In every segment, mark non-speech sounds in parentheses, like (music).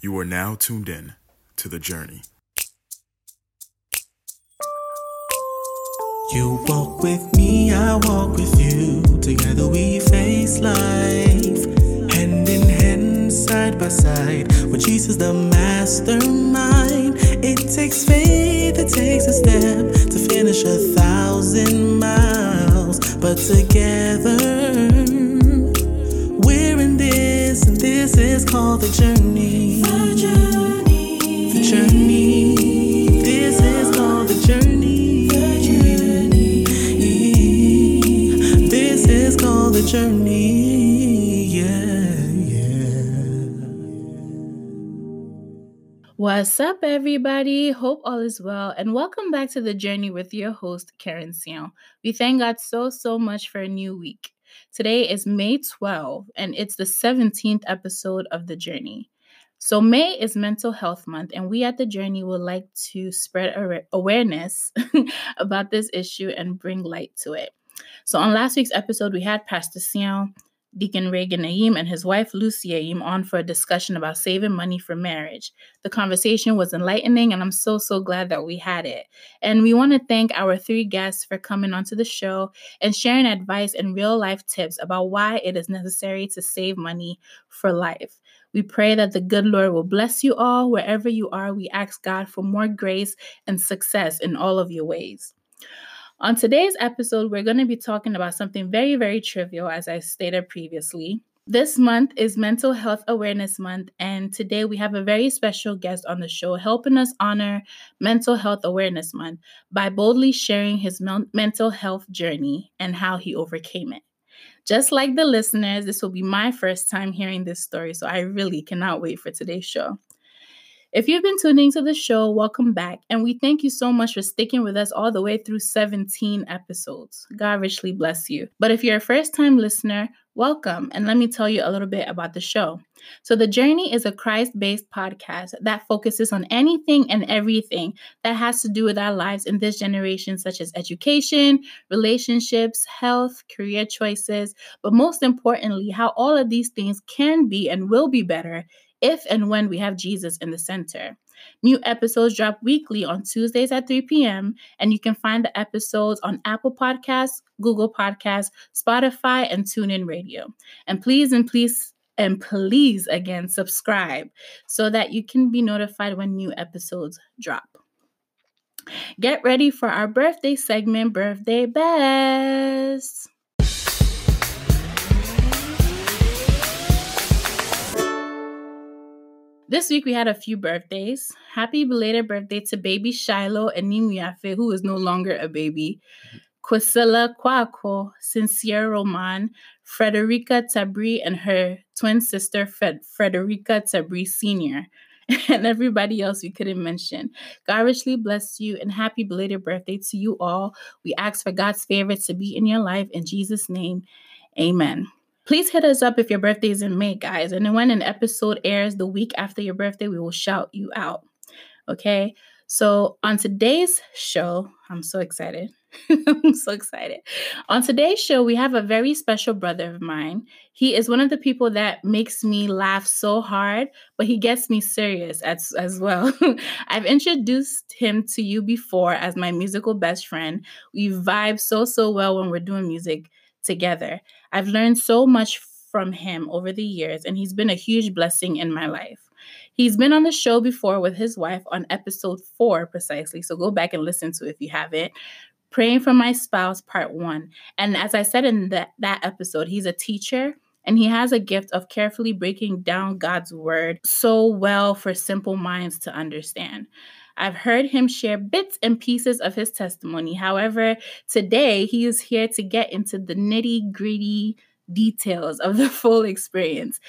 You are now tuned in to the journey. You walk with me, I walk with you. Together we face life, hand in hand, side by side. With Jesus, the mastermind. It takes faith, it takes a step to finish a thousand miles. But together, this is called the journey. The journey. The journey. This is called the journey. The journey. This is called the journey. Yeah, yeah. What's up, everybody? Hope all is well, and welcome back to the journey with your host, Keren Siaw. We thank God so, so much for a new week. Today is May 12, and it's the 17th episode of the journey. So, May is Mental Health Month, and we at the Journey would like to spread aware- awareness (laughs) about this issue and bring light to it. So, on last week's episode, we had Pastor Sion, Deacon Reagan Naim, and his wife Lucy Naim on for a discussion about saving money for marriage. The conversation was enlightening, and I'm so, so glad that we had it. And we want to thank our three guests for coming onto the show and sharing advice and real life tips about why it is necessary to save money for life. We pray that the good Lord will bless you all wherever you are. We ask God for more grace and success in all of your ways. On today's episode, we're going to be talking about something very, very trivial, as I stated previously. This month is Mental Health Awareness Month, and today we have a very special guest on the show helping us honor Mental Health Awareness Month by boldly sharing his men- mental health journey and how he overcame it. Just like the listeners, this will be my first time hearing this story, so I really cannot wait for today's show. If you've been tuning to the show, welcome back. And we thank you so much for sticking with us all the way through 17 episodes. God richly bless you. But if you're a first time listener, welcome. And let me tell you a little bit about the show. So, The Journey is a Christ based podcast that focuses on anything and everything that has to do with our lives in this generation, such as education, relationships, health, career choices, but most importantly, how all of these things can be and will be better if and when we have Jesus in the center. New episodes drop weekly on Tuesdays at 3 p.m., and you can find the episodes on Apple Podcasts, Google Podcasts, Spotify, and TuneIn Radio. And please and please and please again subscribe so that you can be notified when new episodes drop. Get ready for our birthday segment, Birthday Best. This week we had a few birthdays. Happy belated birthday to baby Shiloh and Nimiafe, who is no longer a baby. Quisilla Kwako, Sincere Roman, Frederica Tabri, and her twin sister Fred- Frederica Tabri Sr., (laughs) and everybody else we couldn't mention. God richly bless you and happy belated birthday to you all. We ask for God's favor to be in your life. In Jesus' name, amen. Please hit us up if your birthday is in May, guys. And when an episode airs the week after your birthday, we will shout you out. Okay. So on today's show, I'm so excited. (laughs) I'm so excited. On today's show, we have a very special brother of mine. He is one of the people that makes me laugh so hard, but he gets me serious as, as well. (laughs) I've introduced him to you before as my musical best friend. We vibe so, so well when we're doing music together. I've learned so much from him over the years, and he's been a huge blessing in my life. He's been on the show before with his wife on episode four, precisely. So go back and listen to if you haven't. Praying for My Spouse, Part One. And as I said in that, that episode, he's a teacher and he has a gift of carefully breaking down God's word so well for simple minds to understand. I've heard him share bits and pieces of his testimony. However, today he is here to get into the nitty gritty details of the (laughs) full experience.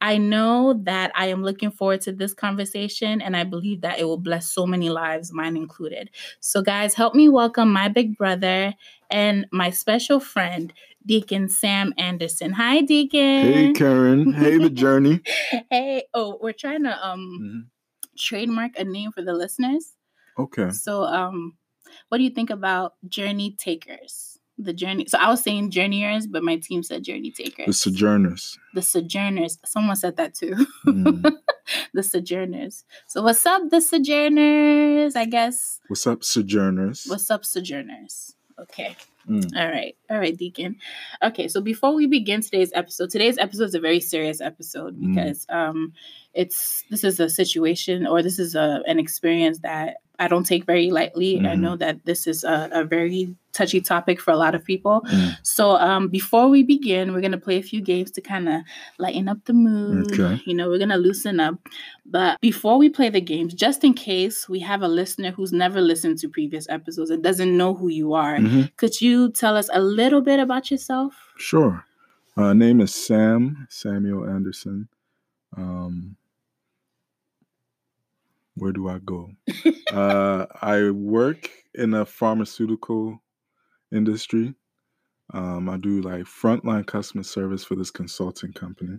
I know that I am looking forward to this conversation and I believe that it will bless so many lives, mine included. So, guys, help me welcome my big brother and my special friend, Deacon Sam Anderson. Hi, Deacon. Hey, Karen. Hey, the journey. (laughs) hey, oh, we're trying to um Mhm. Trademark a name for the listeners. Okay. So, um, what do you think about journey takers? The journey. So I was saying journeyers, but my team said journey takers. The sojourners. The sojourners. Someone said that too. Mm. (laughs) the sojourners. So what's up, the sojourners? I guess. What's up, sojourners? What's up, sojourners? Okay. Mm. All right. All right, Deacon. Okay, so before we begin today's episode, today's episode is a very serious episode Mm. because um it's this is a situation or this is a an experience that I don't take very lightly. I Mhm. know that this is a, a very touchy topic for a lot of people. Mm. So um before we begin, we're gonna play a few games to kind of lighten up the mood. Okay. You know, we're gonna loosen up. But before we play the games, just in case we have a listener who's never listened to previous episodes and doesn't know who you are, Mhm. could you tell us a little bit about yourself? Sure. Uh, name is Sam Samuel Anderson. Um, where do I go? uh, I work in a pharmaceutical industry. Um, I do like frontline customer service for this consulting company,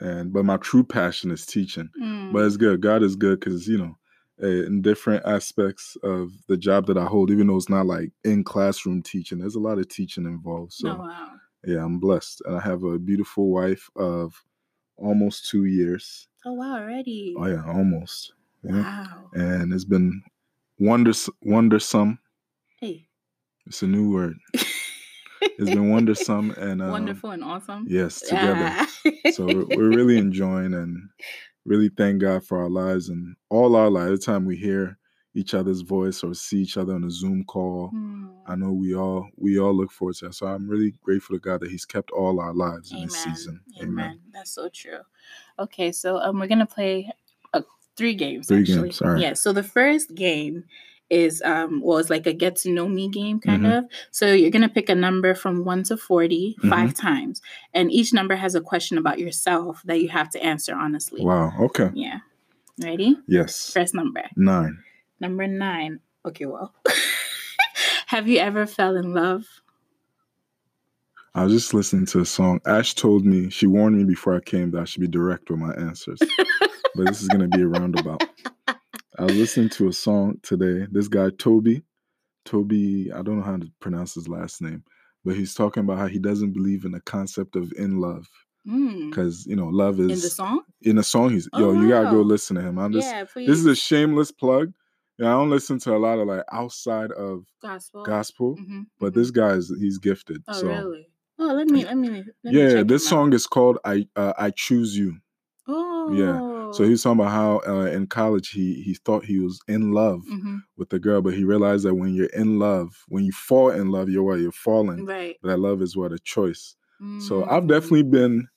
and but my true passion is teaching. Mm. But it's good. God is good because you know, in different aspects of the job that I hold, even though it's not like in classroom teaching, there's a lot of teaching involved. So oh, wow. yeah, I'm blessed, and I have a beautiful wife of almost two years. Oh, wow, already. Oh yeah, almost. Yeah. Wow. And it's been wonders wondersome. Hey. It's a new word. It's been wondersome (laughs) and um, Wonderful and awesome. Yes, together. Ah. so we're, we're really enjoying and really thank God for our lives and all our lives. Every time we hear each other's voice or see each other on a Zoom call, Hmm. I know we all we all look forward to that. So I'm really grateful to God that He's kept all our lives in this season. Amen. That's so true. Okay, so um, we're gonna play three games. Three actually. games, right. Yeah. So the first game is um well, it's like a get to know me game kind Mhm. of. So you're gonna pick a number from one to 40 Mm-hmm. five times, and each number has a question about yourself that you have to answer honestly. Wow. Okay. Yeah. Ready? Yes. First number. Nine. Number nine. Okay, well. (laughs) have you ever fell in love? I was just listening to a song. Ash told me she warned me before I came that I should be direct with my answers, (laughs) but this is gonna be a roundabout. I was listening to a song today. This guy Toby, Toby, I don't know how to pronounce his last name, but he's talking about how he doesn't believe in the concept of in love Mm. because you know love is In the song? in a song. He's Oh, yo, you gotta go listen to him. I'm just yeah, please. this is a shameless plug. Yeah, I don't listen to a lot of like outside of gospel. gospel, Mhm, but mhm. this guy is he's gifted. Oh, so really? Oh, let me let me. Let me yeah, check this him out. song is called "I uh, I Choose You." Oh, So he was talking about how uh, in college he he thought he was in love hmm with the girl, but he realized that when you're in love, when you fall in love, you're what you're falling. right. That love is what a choice. So I've Mm. definitely been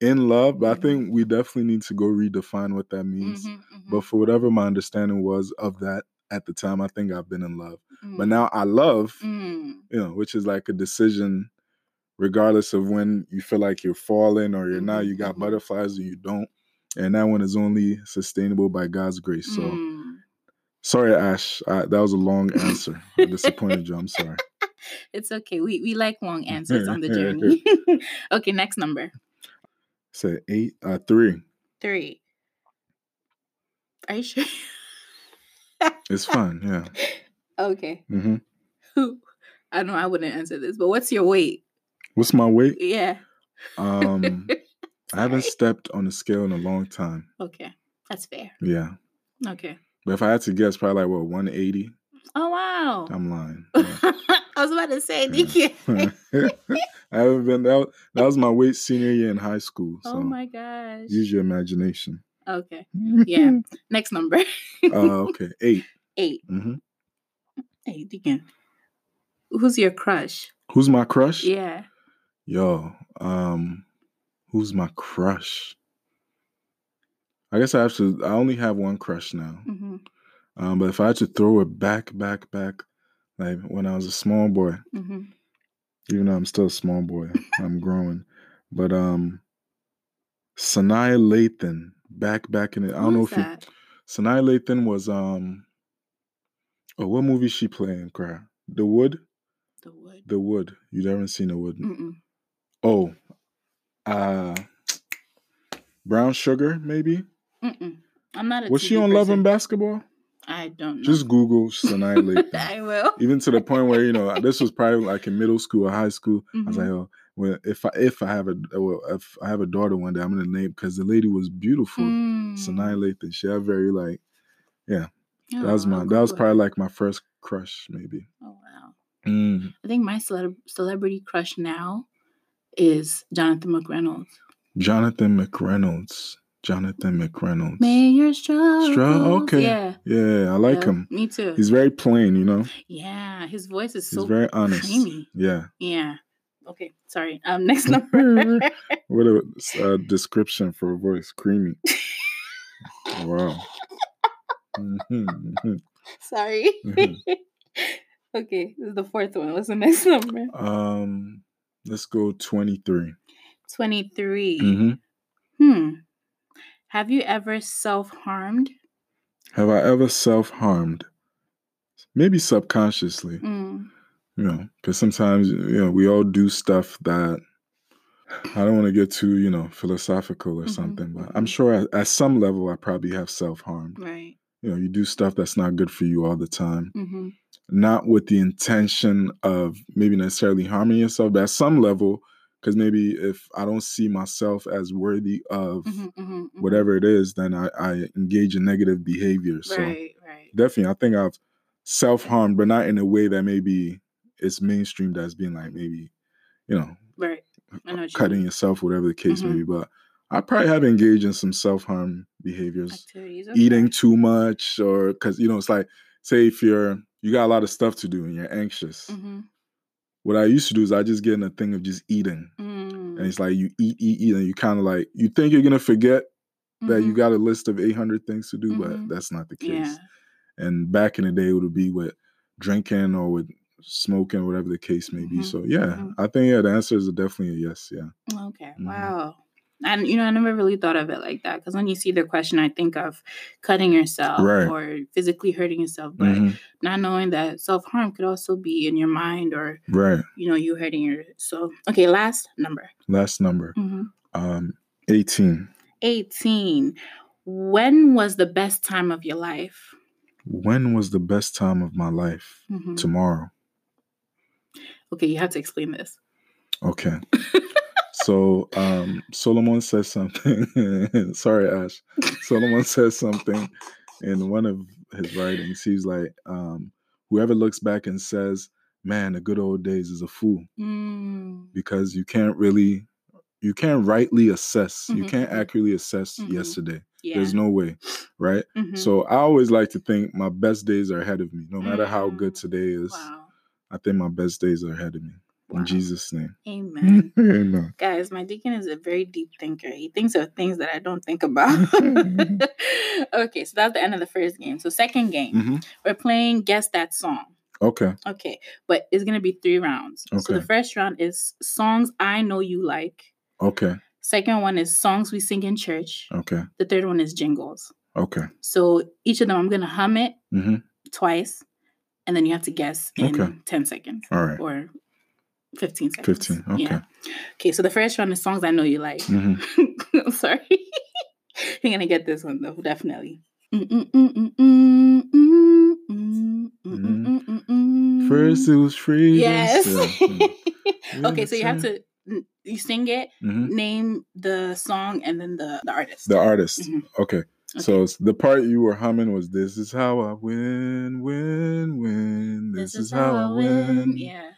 in love, but I think we definitely need to go redefine what that means. Mhm, mhm, But for whatever my understanding was of that at the time, I think I've been in love. But mm, now I love, mm, you know, which is like a decision, regardless of when you feel like you're falling or you're not. You got butterflies or you don't, and that one is only sustainable by God's grace. So mm. sorry, Ash, I, that was a long answer. I disappointed you. I'm sorry. (laughs) It's okay. We we like long answers on the journey. (laughs) (laughs) okay, next number Say eight, uh, three. three. Are you sure? It's fun. Yeah. okay. hmm I know I wouldn't answer this, but what's your weight? What's my weight? Yeah. Um, I haven't stepped on the scale in a long time. okay, that's fair. Yeah. Okay. But if I had to guess, probably like what 180. Oh wow. I'm lying. (laughs) Yeah. I was about to say, Yeah. (laughs) I haven't been that. was- That was my weight senior year in high school. So oh my gosh. use your imagination. Okay. (laughs) Yeah. Next number. uh, okay. Eight. Eight. Mm-hmm. Hey, Deacon. Who's your crush? Who's my crush? Yeah. Yo. Um, who's my crush? I guess I have to. I only have one crush now. hmm Um, but if I had to throw it back, back, back, like when I was a small boy, hmm even though I'm still a small boy, I'm growing. But um, Sanaa Lathan, back, back in it. I don't know if you. that? Sanaa Lathan was um. Oh, what movie she playing? Cry. The Wood. The wood. The Wood. You haven't seen The Wood? Mm-mm. Oh, uh, Brown Sugar maybe. Mm-mm. I'm not a Was she TV on Love and Basketball? I don't know. Just Google Sanaa (laughs) Lathan. I will. Even to the point where you know (laughs) this was probably like in middle school or high school. I was like, oh, well, if I if I have a well, if I have a daughter one day, I'm gonna name because the lady was beautiful. Mm. Sanaa Lathan. She had very like yeah. that Oh, was my that was probably like my first crush maybe. Oh wow. Mm. I think my celeb- celebrity crush now is Jonathan McReynolds. Jonathan McReynolds. Jonathan McReynolds. May your struggles. okay. Yeah. Yeah, I like yeah, him. Me too. He's very plain, you know. yeah, his voice is He's so very honest. creamy. Yeah. Yeah. Okay. Sorry. Um. (laughs) Next number. (laughs) What a uh, description for a voice. Creamy. (laughs) wow. Mhm, mhm. Sorry. Mhm. okay. This is the fourth one. What's the next number? Um, let's go 23. 23. Mhm. Hmm. Have you ever self harmed? Have I ever self harmed? Maybe subconsciously, Mm. you know, because sometimes, you know, we all do stuff that I don't want to get too, you know, philosophical or Mhm, something, but I'm sure at, at some level I probably have self harmed. Right. You know, you do stuff that's not good for you all the time. Mm-hmm. Not with the intention of maybe necessarily harming yourself, but at some level, because maybe if I don't see myself as worthy of Mm-hmm, mm-hmm, whatever it is, then I, I engage in negative behavior. So Right. Right. definitely, I think I've self harmed, but not in a way that maybe it's mainstreamed as being like maybe, you know, Right. I know what you cutting yourself, whatever the case may Mhm. be. But I probably have engaged in some self harm behaviors Activities. eating too much or because you know it's like say if you're you got a lot of stuff to do and you're anxious Mm-hmm. what i used to do is i just get in a thing of just eating and Mm. it's like you eat eat eat and you kind of like you think you're gonna forget that you Mhm. got a list of 800 things to do Mhm. but that's not the case Yeah. and back in the day it would be with drinking or with smoking whatever the case may be Mhm. so yeah Mhm. i think yeah the answer is definitely a yes yeah Okay. Wow. And you know, I never really thought of it like that because when you see the question, I think of cutting yourself Right. or physically hurting yourself, but Mhm. not knowing that self harm could also be in your mind or right you know you hurting your. So okay, last number. last number hmm um 18 Eighteen. When was the best time of your life? when was the best time of my life Mhm. tomorrow Okay, you have to explain this. Okay. (laughs) so um Solomon says something. (laughs) Sorry, Ash. Solomon says something in one of his writings. He's like, um, whoever looks back and says, Man, the good old days is a fool Mm. because you can't really you can't rightly assess, you Mhm, can't mhm. accurately assess Mhm. yesterday. Yeah. There's no way, right? Mhm. So I always like to think my best days are ahead of me. No matter how good Mm. today is, wow. I think my best days are ahead of me. Wow. In Jesus' name. Amen. (laughs) Amen. Guys, my deacon is a very deep thinker. He thinks of things that I don't think about. (laughs) (laughs) okay, so that's the end of the first game. So, second game, hmm we're playing Guess That Song. Okay. Okay, but it's going to be three rounds. Okay. So, the first round is songs I know you like. Okay. Second one is songs we sing in church. Okay. The third one is jingles. Okay. So, each of them, I'm going to hum it hmm twice, and then you have to guess in Okay. 10 seconds All right. or 15 seconds. 15. Okay. Yeah. Okay, so the first round is songs I know you like. hmm (laughs) I'm sorry. (laughs) You're gonna get this one though, definitely. First it was free. Yes. Okay, so you have to you sing it, Mhm. name the song, and then the, the artist. The artist. Mhm. Okay. So the part you were humming was "This is how I win, win, win. This, is, how I win." Yeah.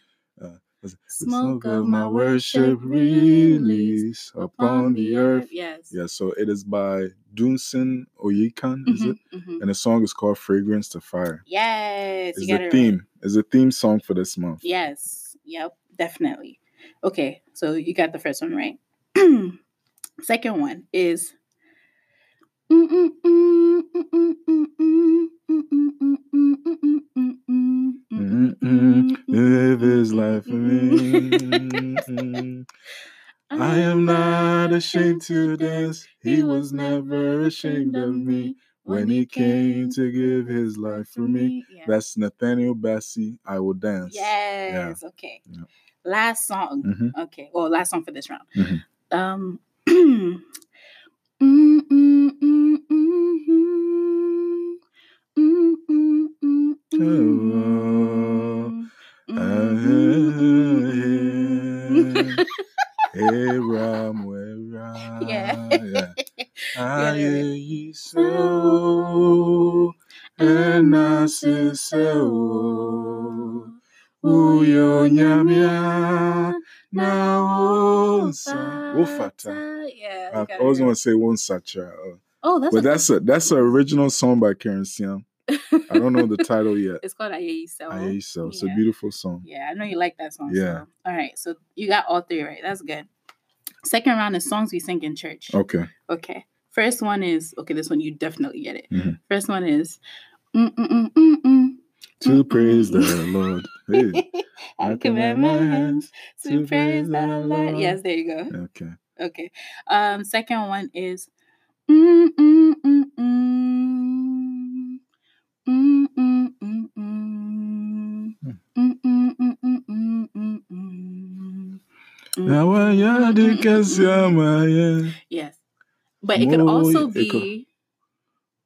The Smoke of my worship release upon the earth. Yes. Yeah. So it is by Dunsin Oyekan, is it? Mhm, mhm. And the song is called "Fragrance to Fire." Yes. It's You got the it right. theme? Is the theme song for this month? Yes. Yep. Definitely. Okay. So you got the first one right. (clears throat) Second one is. Mm-mm. Live his life for me. I am not ashamed to dance. He was never ashamed of me when he came to give his life for me. Yeah. That's Nathaniel Bassey. I will dance. Yes. Okay. Yeah. Last song. Mhm. Okay. Well, last song for this round. Mhm. Um. Uyo nyamia, na wonsa. Wofata. Yeah. I it always want to say wonsacha. uh, Oh, that's But a that's a that's an original song by Keren Siaw. I don't know the (laughs) title yet. It's called Aye So. It's a beautiful song. Yeah, I know you like that song. Yeah. So. All right. So you got all three right. That's good. Second round is songs we sing in church. Okay. Okay. First one is okay. This one you definitely get it. Mhm. First one is. mm, mm, mm, mm, mm, To mm, praise the mm. Lord. (laughs) Hey, I command my hands to praise the Lord. Yes, there you go. Okay. Okay. Um, second one is. mm, mm, mm, mm. Mm, mm, mm, mm. Mm, mm, mm, mm, mm, mm, mm. Now I ya de kasiama. Yes. But it could also be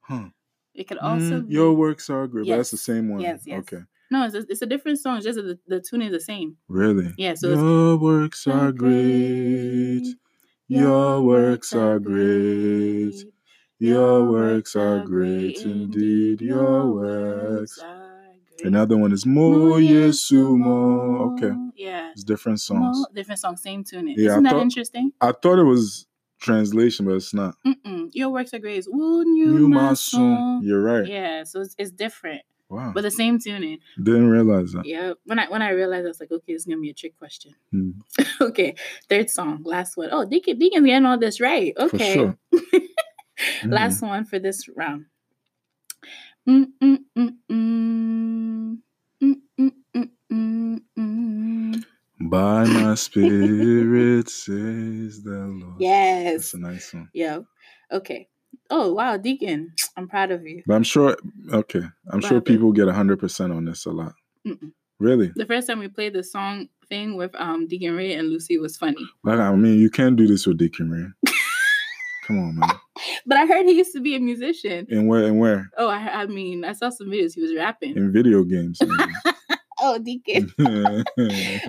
Huh. it could also Mm, be Your works are great. but That's the same one. yes, yes. Okay. no, it's a, it's a different song, it's just the, the tune is the same. Really? Yeah, so it's Your works are great. Your works are great. Your works are great indeed. Your works. Another one is Mo Yesu Mo. Okay. Yeah. It's different songs. Mo, different song, same tune. Yeah, Isn't that thought- interesting? I thought it was translation, but it's not. Mm-mm. Your works are great. Woon you You my my song. son. You're right. Yeah, so it's, it's different, Wow. but the same tuning. Didn't realize that. Yeah. When I when I realized, I was like, okay, this is gonna be a trick question. Mm, (laughs) okay, third song, last one. Oh, Deacon, Deacon's getting all this right. Okay. For sure. (laughs) Mm. Last one for this round. Mm, mm, mm. By my (laughs) spirit says the Lord. Yes. That's a nice one. Yeah. Okay. Oh wow, Deacon, (tsk) I'm proud of you. But I'm sure, okay, I'm What sure happened? people get 100% on this a lot. Mm-mm. Really? The first time we played the song thing with um Deacon Ray and Lucy was funny. Like, I mean, you can't do this with Deacon Ray. (laughs) Come on, man. But I heard he used to be a musician. And where? And where? Oh, I, I mean, I saw some videos. He was rapping. In video games. (laughs) Oh, Deacon. (laughs)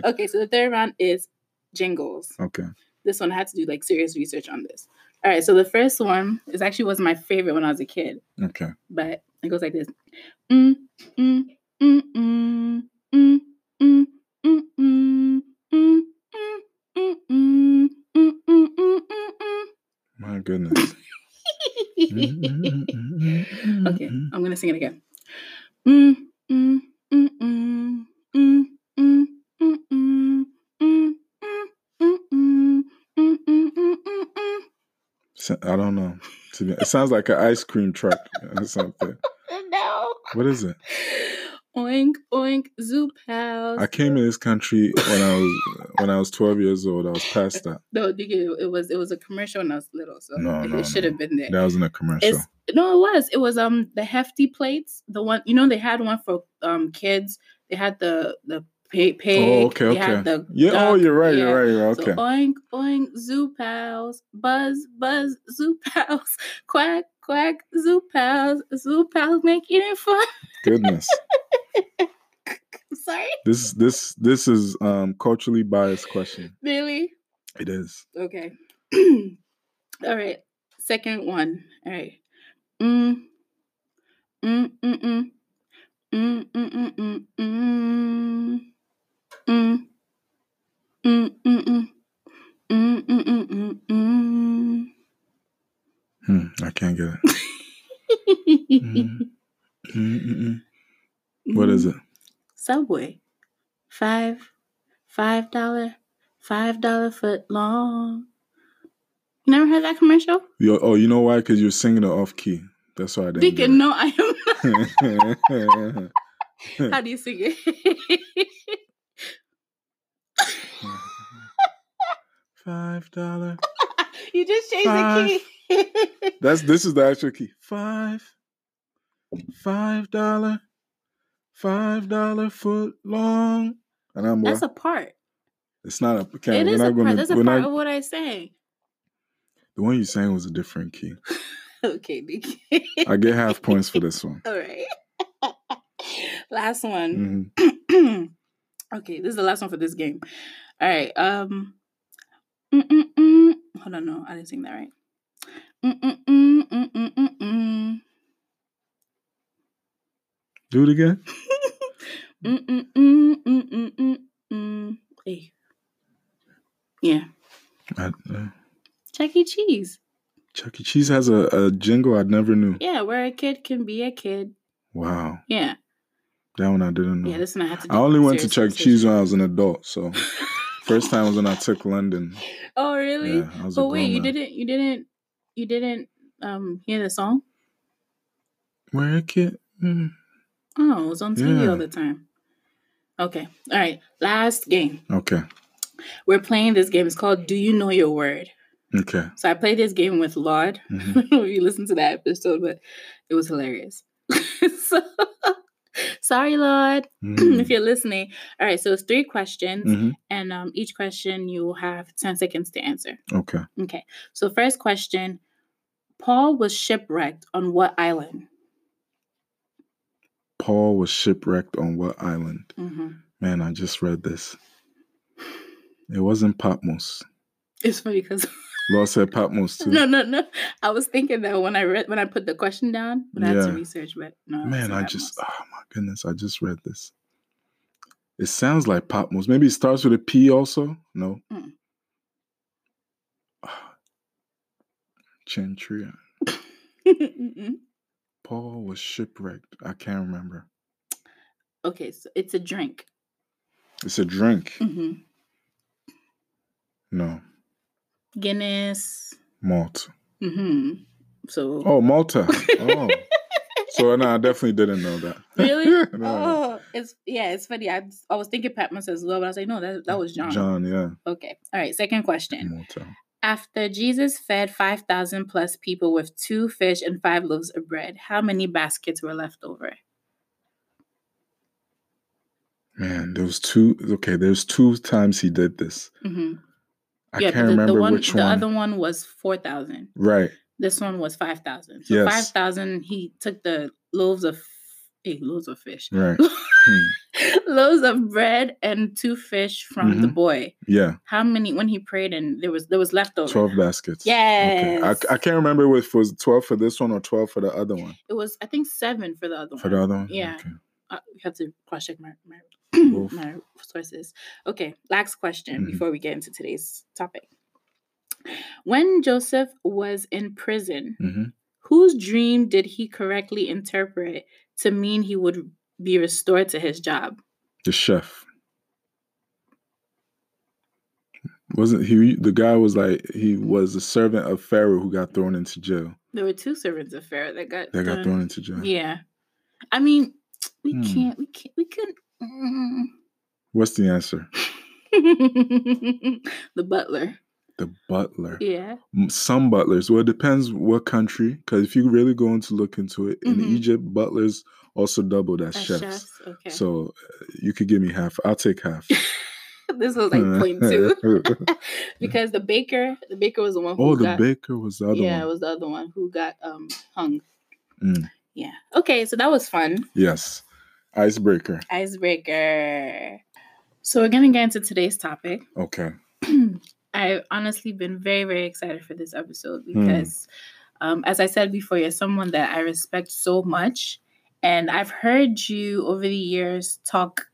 okay, so the third round is jingles. okay. This one I had to do like serious research on this. All right, so the first one is actually was my favorite when I was a kid, Okay. but it goes like this. Mm, mm, mm, mm, mm, mm, mm, mm, mm, mm, mm, mm, mm, mm, mm, mm, My goodness. (laughs) okay, (laughs) I'm gonna sing it again. Mm, mm, mm, mm, I don't know. It sounds like an ice cream truck or something. No. What is it? Oink oink zoo pals. I came in this country when I was when I was 12 years old. I was past that. No, it was it was a commercial when I was little, so No, it, no, it should no. have been there. That was in a commercial. It's no, it was. It was um the hefty plates. The one you know they had one for um kids. They had the the pig. pig Oh, okay, okay. the Yeah. Oh, you're right. yeah. You're right. You're right. So Okay. oink oink zoo pals, buzz buzz zoo pals, (laughs) quack quack zoo pals, zoo pals making it fun. Goodness. (laughs) Sorry, This this this is um culturally biased question. really? It is. Okay. (clears throat) All right. Second one. All right. Mm. Mm mm mm. Mm mm mm mm mm. Mm. Mm mm mm. Mm mm mm mm mm. Hmm, I can't get it. Mm, mm, mm, mm. What is it? Subway. Five, five dollar, five dollar foot long. You never heard that commercial? You, oh, you know why? Because you're singing it off key. That's why I didn't. Deacon, no, I am. it. (laughs) How do you sing it? (laughs) Five dollar. (laughs) you just changed Five. the key. (laughs) That's this is the actual key. Five. Five dollar. Five dollar foot long. And I'm That's what? a part. It's not a. It Okay, we're is not a gonna. part. That's a we're part not, of what I sang. the one you sang was a different key. (laughs) Okay, Nikki. I get half points for this one. All right. last one. Mhm. (clears throat) okay, this is the last one for this game. All right. Um. Mm-mm-mm. Hold on, no, I didn't sing that right. Mm-mm-mm, mm-mm-mm-mm. Do it again. (laughs) Hey. Yeah. I, uh, Chuck E. Cheese. Chuck E. Cheese has a, a jingle I never knew. Yeah, where a kid can be a kid. Wow, Yeah. that one I didn't know. Yeah, this one I had to do I only went to serious Chuck E. Cheese when I was an adult. So (laughs) first time was when I took London. Oh really? Yeah, I was a But wait, you man. didn't you didn't you didn't um hear the song? Where a kid? Mm, Oh, it was on TV Yeah. all the time. Okay. All right. Last game. Okay, We're playing this game. It's called Do You Know Your Word? okay. So I played this game with Laud. Mhm. I don't know if you listened to that episode, but it was hilarious. (laughs) so sorry, Laud, (clears throat) Mm, if you're listening. All right, so it's three questions, mhm. and um, each question you will have 10 seconds to answer. Okay. Okay. So first question. Paul was shipwrecked on what island? Paul was shipwrecked on what island? hmm Man, I just read this. It wasn't Patmos. It's funny because (laughs) Laud said Patmos too. no, no, no. I was thinking that when I read when I put the question down, but I had to research. But no, Man, I just oh my goodness, I just read this. It sounds like Patmos. Maybe it starts with a P also. No. Mm. (sighs) Chentria. (laughs) Paul was shipwrecked. I can't remember. okay, so it's a drink. It's a drink. hmm No. Guinness. Malt. hmm So Oh, Malta. Oh. (laughs) so no, I definitely didn't know that. really? (laughs) No. Oh, it's yeah, it's funny. I I was thinking Patmos as well, but I was like, no, that that was John. John, yeah. Okay. All right. Second question. Malta. After Jesus fed five thousand plus people with two fish and five loaves of bread, how many baskets were left over? Man, there was two okay, there's two times he did this. hmm I yeah, can't the, remember the one, which the one. other one was four thousand. Right. This one was five thousand. So Yes. five thousand. He took the loaves of, eh, loaves of fish, Right. (laughs) Hmm. loaves of bread, and two fish from the Mhm. boy. Yeah. How many when he prayed and there was there was leftover? 12 baskets. Okay. Yes. I, I can't remember if it was 12 for this one or 12 for the other one. It was I think seven for the other For one. For the other one? Yeah. Okay. Uh, you have to cross check my my, My sources. Okay, last question Mhm. before we get into today's topic. When Joseph was in prison, hmm whose dream did he correctly interpret to mean he would be restored to his job? The chef. Wasn't he the guy was like he was a servant of Pharaoh who got thrown into jail. There were two servants of Pharaoh that got That got thrown into jail. Yeah, I mean, we Hmm. can't, we can't, we couldn't. Mm. (laughs) What's the answer? the butler. The butler. Yeah. Some butlers. Well, it depends what country. Because if you really go into look into it, in Mhm. Egypt, butlers also doubled as As chefs. chefs. Okay. So uh, you could give me half. I'll take half. (laughs) this was like point two (laughs) because the baker, the baker was the one who got oh, the got. baker was the other one. yeah, it was the other one who got um hung. Mm. Yeah. Okay, so that was fun. Yes. Icebreaker. Icebreaker. So we're gonna get into today's topic. Okay. (clears throat) I've honestly been very, very excited for this episode Hmm. because, um, as I said before, you're someone that I respect so much. And I've heard you over the years talk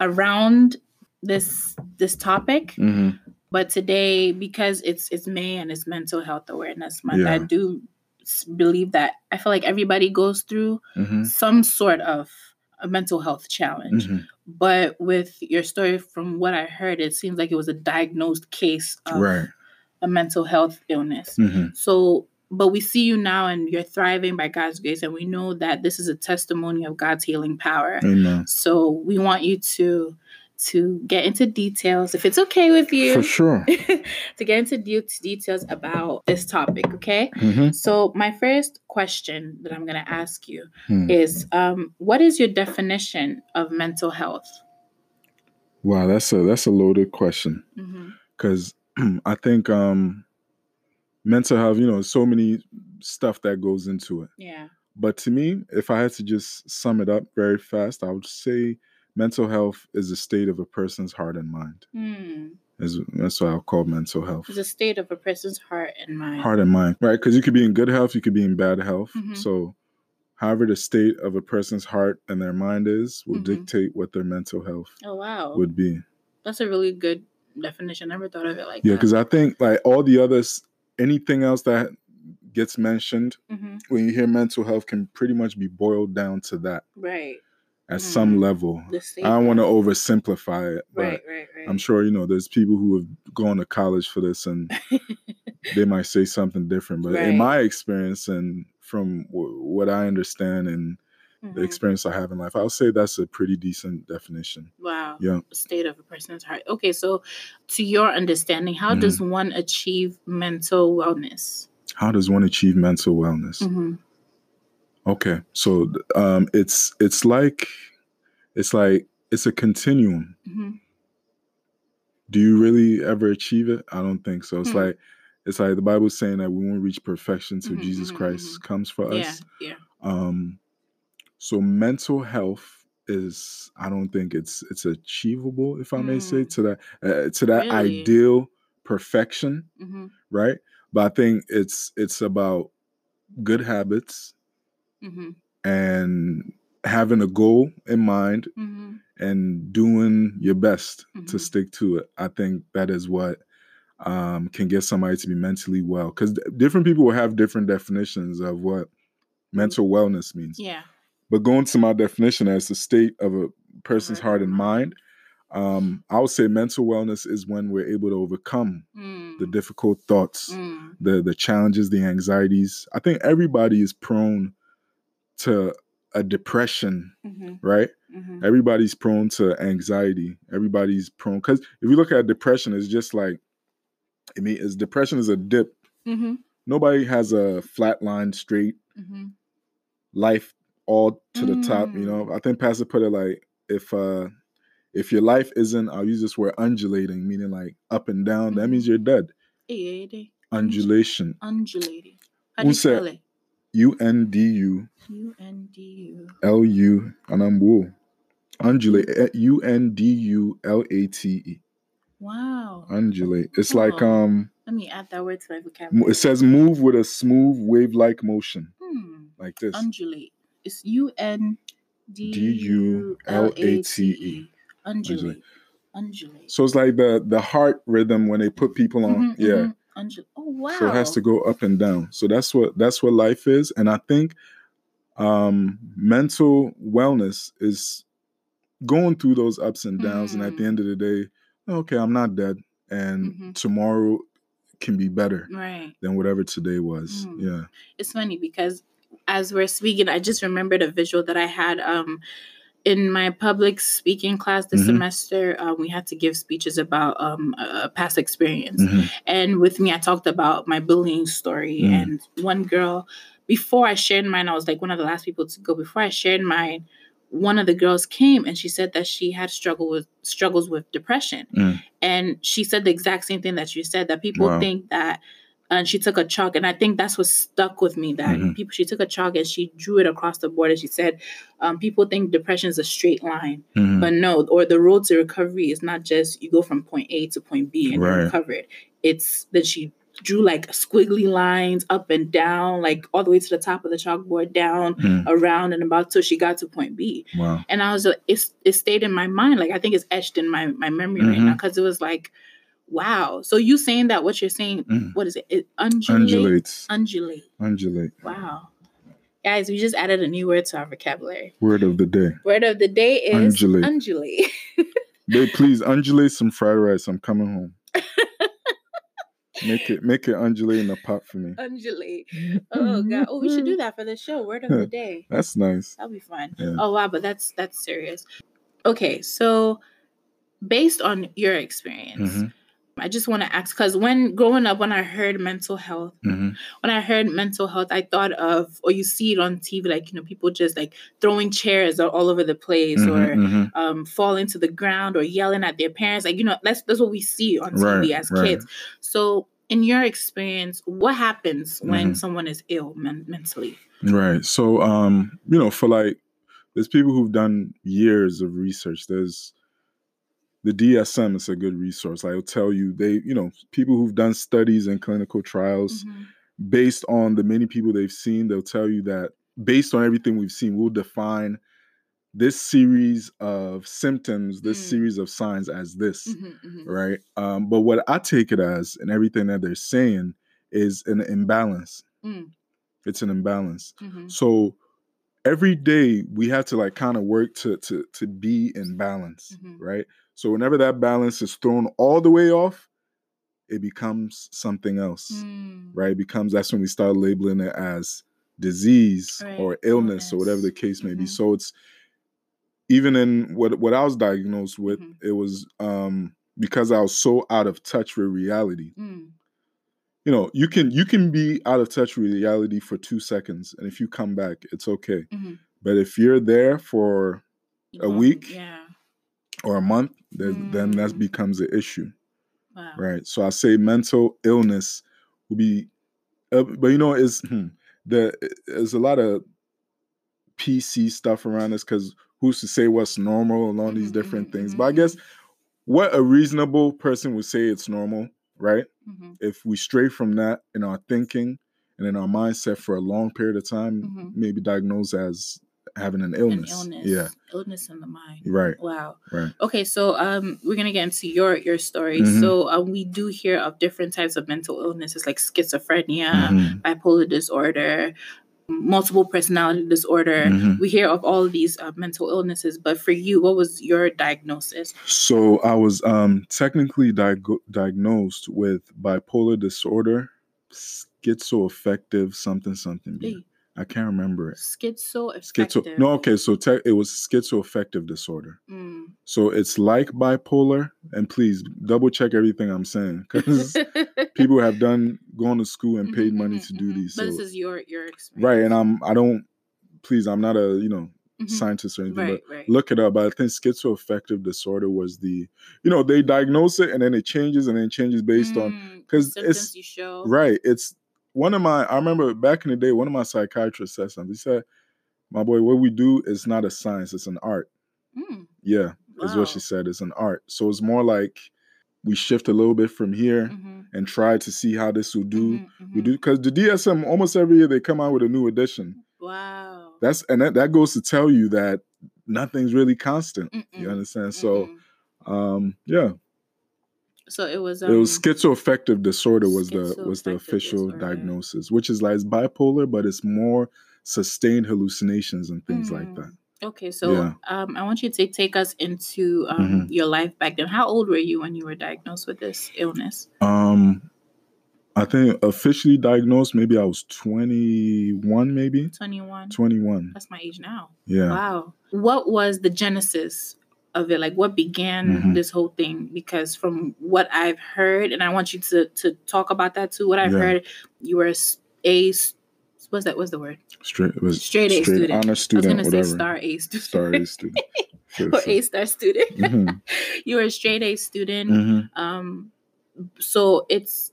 around this this topic. hmm But today, because it's it's May and it's mental health awareness month, I do believe that I feel like everybody goes through hmm some sort of a mental health challenge. hmm But with your story, from what I heard, it seems like it was a diagnosed case of Right. a mental health illness. hmm So, but we see you now and you're thriving by God's grace, and we know that this is a testimony of God's healing power. Amen. So, we want you to to get into details, if it's okay with you, For sure. (laughs) to get into de- details about this topic. Okay. hmm So, my first question that I'm going to ask you Hmm. is, um, what is your definition of mental health? Wow, that's a that's a loaded question because (clears throat) I think um mental health, you know, so many stuff that goes into it. Yeah. but to me, if I had to just sum it up very fast, I would say mental health is a state of a person's heart and mind. Is that's what I'll call mental health. It's a state of a person's heart and mind. Heart and mind, right? Because you could be in good health, you could be in bad health. Mhm. So, however the state of a person's heart and their mind is, will Mhm. dictate what their mental health Oh wow, would be. that's a really good definition. I never thought of it like that. Yeah, because I think like all the others, anything else that gets mentioned hmm when you hear mental health can pretty much be boiled down to that Right. At some Mm. level. The I don't want to oversimplify it, but Right, right, right. I'm sure you know there's people who have gone to college for this and (laughs) they might say something different. But in my experience and from w- what I understand and the Mhm. experience I have in life, I'll say that's a pretty decent definition. Wow. Yeah. State of a person's heart. Okay, so to your understanding, how Mhm. does one achieve mental wellness? How does one achieve mental wellness? Okay, so um, it's it's like it's like it's a continuum. Mhm. Do you really ever achieve it? I don't think so. It's Hmm. like it's like the Bible's saying that we won't reach perfection till Mhm, Jesus mhm, Christ comes for Yeah, us. yeah. Um, so mental health is I don't think it's it's achievable, if I may say, Mm. to that uh, to that Really? ideal perfection, hmm right? But I think it's it's about good habits hmm and having a goal in mind hmm and doing your best to Mhm. stick to it. I think that is what um, can get somebody to be mentally well. Because different people will have different definitions of what mental wellness means. Yeah. But going to my definition as the state of a person's Heart heart and and mind, um, I would say mental wellness is when we're able to overcome Mm. the difficult thoughts, Mm. the the challenges, the anxieties. I think everybody is prone to a depression, Mhm. right? Mhm. Everybody's prone to anxiety. Everybody's prone because if you look at depression, it's just like I mean, is depression is a dip. Mhm. Nobody has a flat line, straight Mhm. life all to the top. You know, Mm. I think Pastor put it like if uh if your life isn't, I'll use this word undulating, meaning like up and down, that means Mhm. you're dead. Undulation. Undulating. How do you Who said- spell it? U N D U U N D U. L U and I'm woo. Undulate. eh, U N D U L A T E. Wow. Undulate. It's like um Let me add that word to my vocabulary. it says move with a smooth wave-like motion. Hmm. Like this. Undulate. It's U N D U. L A T E. Undulate. Undulate. So it's like the the heart rhythm when they put people on. Mhm, yeah. mhm. Oh wow. So it has to go up and down. So that's what that's what life is. And I think um mental wellness is going through those ups and downs. And at the Mm. end of the day, okay, I'm not dead. And Mhm. tomorrow can be better Right. than whatever today was. Mm. Yeah. It's funny because as we're speaking, I just remembered a visual that I had um in my public speaking class this Mhm. semester. Um, we had to give speeches about um a past experience. Mhm. And with me, I talked about my bullying story. Mm. And one girl, before I shared mine, I was like one of the last people to go. Before I shared mine, one of the girls came and she said that she had struggle with struggles with depression. Mm. And she said the exact same thing that you said that people Wow. think that. And she took a chalk, and I think that's what stuck with me. That Mhm. people, she took a chalk and she drew it across the board, and she said, um, "People think depression is a straight line, Mhm. but no, or the road to recovery is not just you go from point A to point B and Right. you're recovered. It's that she drew like squiggly lines up and down, like all the way to the top of the chalkboard, down, Mm. around, and about till she got to point B. Wow. And I was, like, it's it stayed in my mind. Like I think it's etched in my my memory right Mm-hmm. now because it was like, wow. So you saying that what you're saying? Mm. What is it? it undulate. Undulates. Undulate. Undulate. Wow. Guys, we just added a new word to our vocabulary. Word of the day. Word of the day is Undulate. undulate. (laughs) Babe, please undulate some fried rice. I'm coming home. make it make it undulate in the pot for me. undulate. Oh god. Oh, we should do that for the show. Word of the (laughs) day. That's nice. That'll be fun. Yeah. Oh wow, but that's that's serious. Okay, so based on your experience, Mhm. I just want to ask because when growing up, when I heard mental health, Mhm. when I heard mental health, I thought of, or you see it on TV, like you know, people just like throwing chairs all over the place, Mhm, or mhm. um, falling to the ground, or yelling at their parents. Like you know, that's that's what we see on TV Right, as right. kids. So, in your experience, what happens when Mhm. someone is ill men- mentally? Right. So, um, you know, for like, there's people who've done years of research. There's the DSM is a good resource. I'll tell you, they, you know, people who've done studies and clinical trials Mhm. based on the many people they've seen, they'll tell you that based on everything we've seen, we'll define this series of symptoms, this Mm. series of signs as this, Mhm, mhm. right? Um, but what I take it as and everything that they're saying is an imbalance. Mm. It's an imbalance. Mhm. So every day we have to like kind of work to to to be in balance, Mhm. right? So whenever that balance is thrown all the way off, it becomes something else, Mm. right? It becomes that's when we start labeling it as disease Right, or illness, or whatever the case may be. Mhm. So it's even in what what I was diagnosed with, Mhm. it was um because I was so out of touch with reality. Mm. You know, you can you can be out of touch with reality for two seconds, and if you come back, it's okay. Mhm. But if you're there for A week? Yeah. or a month, then then that Mm. becomes an issue, Wow. right? So I say mental illness will be, uh, but you know, is hmm, the there's a lot of PC stuff around this because who's to say what's normal and all these different mhm, things? But I guess what a reasonable person would say it's normal, right? Mhm. If we stray from that in our thinking and in our mindset for a long period of time, Mhm. maybe diagnosed as having an An illness. illness. Yeah, Illness in the mind. right, Wow. right. Okay, so um, we're gonna get into your your story. Mhm. So um, we do hear of different types of mental illnesses like schizophrenia, Mhm, bipolar disorder, multiple personality disorder. mhm. We hear of all of these uh, mental illnesses, but for you, what was your diagnosis? So I was um technically diag- diagnosed with bipolar disorder, schizoaffective something something. Hey, I can't remember it. schizo Schizo. No, okay. So te- it was schizoaffective disorder. Mm. So it's like bipolar. And please double check everything I'm saying because (laughs) people have done gone to school and paid Mhm, money mhm, to do mhm. these. But So this is your your experience, right, and I'm I don't. Please, I'm not a you know scientist or anything, right, but right. look it up. But I think schizoaffective disorder was the, you know, they diagnose it and then it changes and then changes based on because it's- you show. right. It's one of my. I remember back in the day, one of my psychiatrists said something. He said, "My boy, what we do is not a science; it's an art." Mm, Yeah, is what she said. It's an art. So it's more like we shift a little bit from here Mhm, and try to see how this will do. mhm, We mhm. do because the DSM almost every year they come out with a new edition. Wow. That's and that, that goes to tell you that nothing's really constant. You Mm-mm, understand? So um yeah so it was. Um, it was schizoaffective disorder was the was the official disorder. diagnosis which is like it's bipolar but it's more sustained hallucinations and things like that Mm. Okay, so Yeah. um, I want you to take us into um, Mhm. your life back then. How old were you when you were diagnosed with this illness? um i think officially diagnosed maybe i was 21 maybe 21. 21 That's my age now. yeah Wow. What was the genesis of it? Like, what began Mhm. this whole thing? Because from what I've heard, and I want you to to talk about that too. What I've Yeah. heard, you were a s- a s- what's that? What's the word? straight was Straight A student. honor I was student gonna whatever say star A student. star A student (laughs) or A star student. hmm (laughs) you were a straight A student. hmm um so it's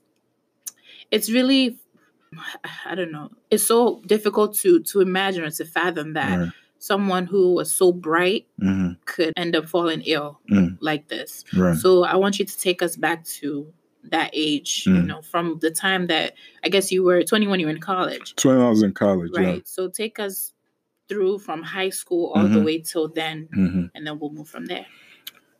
it's really i don't know it's so difficult to to imagine or to fathom that right. Someone who was so bright hmm could end up falling ill Mm. like this right so i want you to take us back to that age you Mm. know from the time that i guess you were 21 you were in college 21, i was in college right so take us through from high school all the Mhm. way till then yeah hmm and then we'll move from there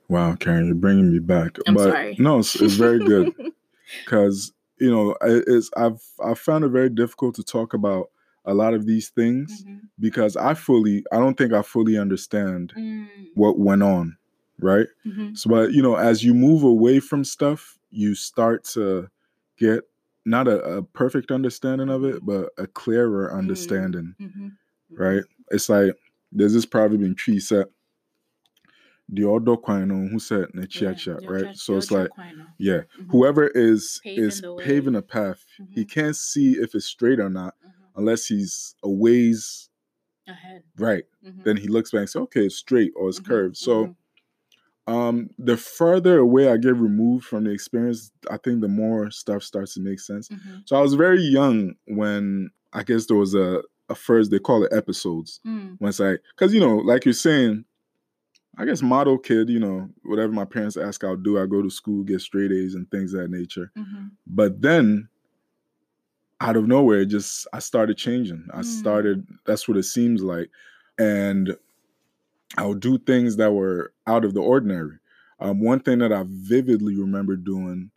wow Keren you're bringing me back I'm but sorry. no it's, it's very good (laughs) because you know it's i've i found it very difficult to talk about a lot of these things Mhm. because i fully i don't think i fully understand Mm, what went on right mhm. so but you know as you move away from stuff you start to get not a, a perfect understanding of it but a clearer understanding Mhm. right it's like there's this proverb in tree set. the kwano who said Yeah, nechiacha, your right so it's like yeah Mhm. whoever is Paving is paving a path he Mhm. can't see if it's straight or not. Unless he's a ways ahead. right Mhm. then he looks back and says okay it's straight or it's Mhm, curved so mhm. um the further away i get removed from the experience i think the more stuff starts to make sense Mhm. so i was very young when i guess there was a a first they call it episodes. Mm. When it's like, because you know, like you're saying, I guess model kid, you know, whatever my parents ask, I'll do. I go to school, get straight A's and things of that nature. hmm But then, out of nowhere, just I started changing. I Mm. started. That's what it seems like, and I would do things that were out of the ordinary. Um, one thing that I vividly remember doing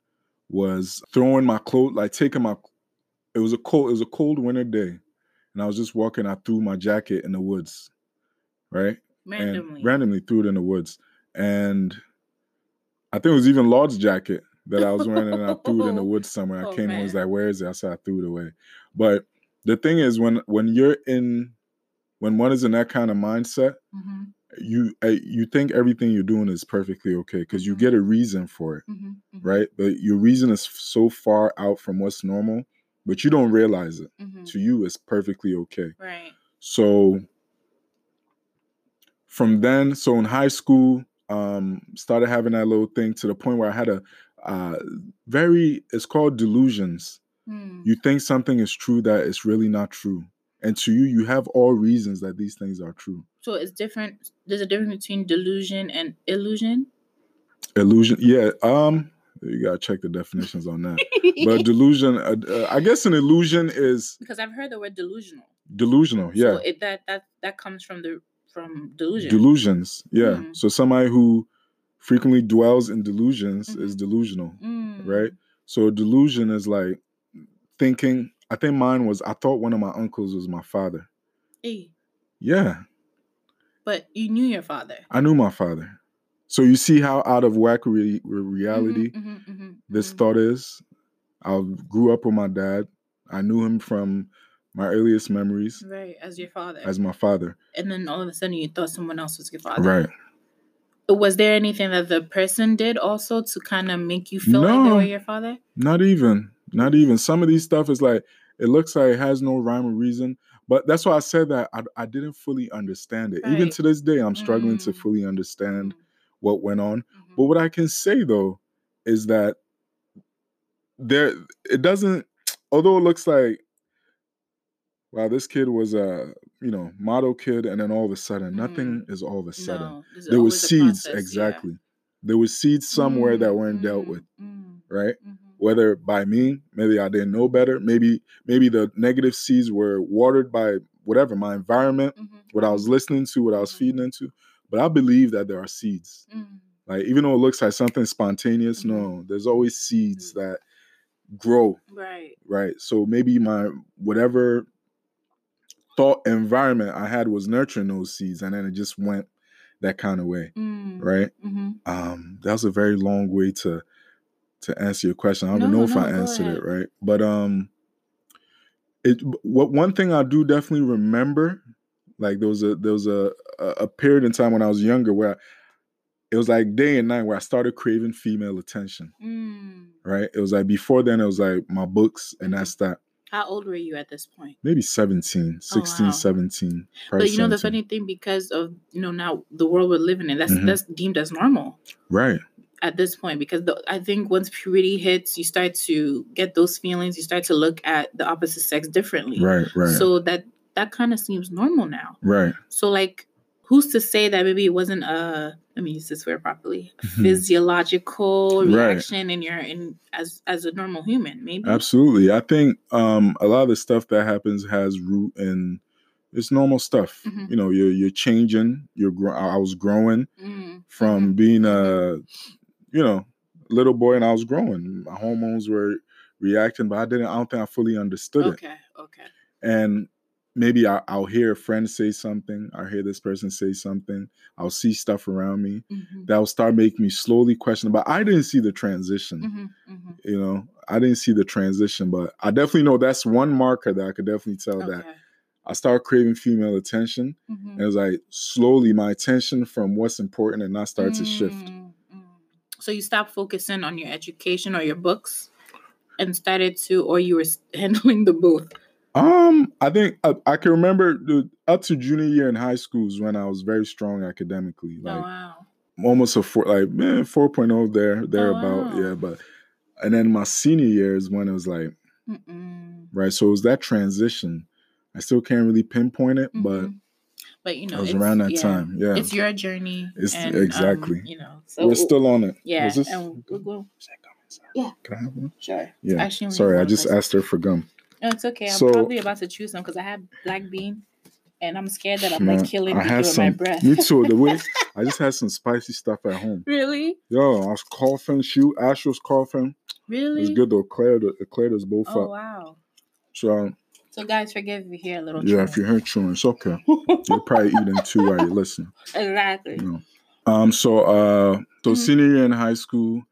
was throwing my clothes, like taking my. It was a cold. It was a cold winter day, and I was just walking. I threw my jacket in the woods, right? Randomly. and randomly threw it in the woods. And I think it was even Laud's jacket that I was wearing, and I threw it in the (laughs) woods somewhere. I Oh, came and was like, "Where is it?" I said, "I threw it away." But the thing is, when when you're in, when one is in that kind of mindset, hmm you uh, you think everything you're doing is perfectly okay because you Mhm. get a reason for it, hmm right? But your reason is so far out from what's normal, but you don't realize it. hmm To you, it's perfectly okay. Right. So from then, so in high school, um, started having that little thing to the point where I had a uh, very, it's called delusions. Mm. You think something is true that it's really not true. And to you, you have all reasons that these things are true. So it's different. There's a difference between delusion and illusion. Illusion, yeah. Um, you gotta check the definitions on that. But (laughs) delusion, uh, uh, I guess an illusion is because I've heard the word delusional. delusional. Yeah, So it, that that that comes from the from delusion. delusions. Yeah. Mhm. So somebody who frequently dwells in delusions is Mhm. delusional. Mm. right? So a delusion is like thinking. I think mine was. I thought one of my uncles was my father. Hey, Yeah, but you knew your father. I knew my father. So you see how out of whack re- re- reality Mhm, mhm, mhm, this mhm. thought is. I grew up with my dad. I knew him from my earliest memories Right, as your father. as my father. and then all of a sudden you thought someone else was your father. Right. Was there anything that the person did also to kind of make you feel like they were your father? Not even. Not even. Some of these stuff is like it looks like it has no rhyme or reason. But that's why I said that I, I didn't fully understand it. Even to this day, I'm struggling to Mm. fully understand Mm, what went on. mhm. But what I can say though is that there it doesn't although it looks like wow, this kid was a you know model kid, and then all of a sudden nothing is all of a sudden. No, there was seeds, process, yeah. exactly. There was seeds somewhere that weren't dealt Mm, with, mm, right? mhm. Whether by me, maybe I didn't know better, maybe maybe the negative seeds were watered by whatever my environment, Mhm, what I was listening to, what I was feeding into. But I believe that there are seeds. Like even though it looks like something spontaneous, no, there's always seeds that grow, Right. right? So maybe my whatever thought environment I had was nurturing those seeds, and then it just went that kind of way, Mm, right? mhm. Um, that was a very long way to to answer your question. I don't No, know if no, I answered ahead. it right, but um, it what one thing I do definitely remember, like there was a there was a a period in time when I was younger where it was like day and night where I started craving female attention. Mm. Right? It was like before then it was like my books and Mhm. that's that. How old were you at this point? Maybe 17, 16, wow. 17. But you know the funny thing, because of you know now the world we're living in, that's Mhm. that's deemed as normal Right. at this point. Because the, I think once puberty hits, you start to get those feelings. You start to look at the opposite sex differently. Right, right. So that that kind of seems normal now. right. So like, who's to say that maybe it wasn't a let me use this word properly a Mhm. physiological Right. reaction in your in as as a normal human maybe. Absolutely. I think um a lot of the stuff that happens has root in it's normal stuff. Mhm. You know, you're you're changing, you're grow- I was growing Mm, from mhm, being a you know, little boy and I was growing. My hormones were reacting, but I didn't I don't think I fully understood it. Okay. Okay. And maybe I, I'll hear a friend say something, I'll hear this person say something, I'll see stuff around me Mhm, that will start making me slowly question. But I didn't see the transition. mhm, mhm. You know, I didn't see the transition, but I definitely know that's one marker that I could definitely tell that I start craving female attention. And it was like slowly my attention from what's important and not start to shift. Mm, mm. So you stopped focusing on your education or your books and started to, or you were (laughs) handling the both. Um, I think I, I can remember the, up to junior year in high school schools when I was very strong academically, oh like wow. almost a four, like man, 4.0 there, thereabout. wow. Yeah, but and then my senior year is when it was like, Mm-mm. right. So it was that transition. I still can't really pinpoint it, but Mhm. but you know, it was around that yeah, time. Yeah, It's your journey. It's- and, um, exactly. you know, so we're still on it. yeah. This- and we'll go. Is that gum inside? Yeah. Can I have one? Sure. Yeah. actually Sorry, I just person. asked her for gum. No, it's okay. I'm So- probably about to choose some because I have black bean, and I'm scared that I'm Man, like killing I people with my breath. Me too. The way (laughs) I just had some spicy stuff at home. really, Yo, I was coughing. Shoot, Ash was coughing. It really. was good though. Claire, it cleared us both Oh up. wow. So So guys, forgive if you hear a little. yeah, if you heard chewing, it's okay. (laughs) You're probably eating too while you're listening. exactly. You know. Um. So uh. So Mhm. senior year in high school,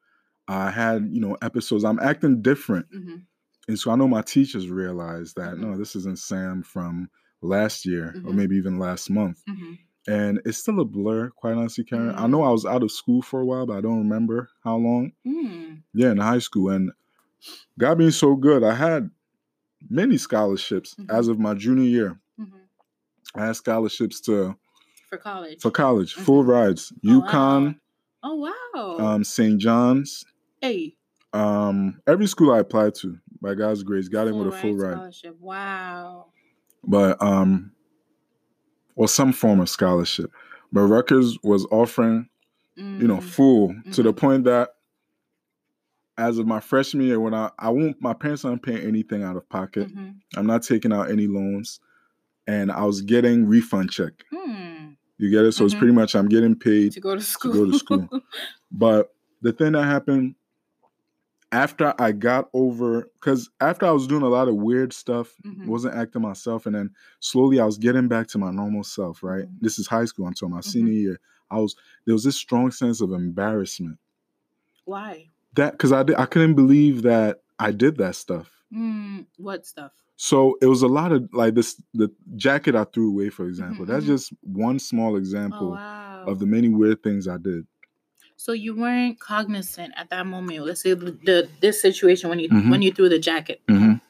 I had you know episodes. I'm acting different, hmm and so I know my teachers realized that Mhm. no, this isn't Sam from last year or Mhm. maybe even last month. hmm And it's still a blur, quite honestly, Keren. I know I was out of school for a while, but I don't remember how long. Mm. Yeah, in high school. And God being so good, I had many scholarships Mhm. as of my junior year. hmm I had scholarships to For college. for college, full rides. Oh, wow. UConn, oh wow. um, St. John's, hey. um, every school I applied to, by God's grace, got in with a full ride. Scholarship. Wow. But um, or some form of scholarship. But Rutgers was offering you know, Mm. full to the Mhm. point that as of my freshman year, when I I won't my parents aren't paying anything out of pocket. Mhm. I'm not taking out any loans, and I was getting refund check. Mm. You get it? So it's Mhm. pretty much I'm getting paid. To go to school. go to school. (laughs) But the thing that happened after I got over, because after I was doing a lot of weird stuff, Mhm. wasn't acting myself, and then slowly I was getting back to my normal self. Right? Mhm. This is high school. I'm talking my Mhm. senior year. I was there was this strong sense of embarrassment Why? that because I did, I couldn't believe that I did that stuff. Mm. What stuff? So it was a lot of like this the jacket I threw away, for example. Mhm, That's mhm. just one small Oh example wow. of the many weird things I did. So you weren't cognizant at that moment. Let's say the, the this situation when you Mhm. when you threw the jacket. Mhm.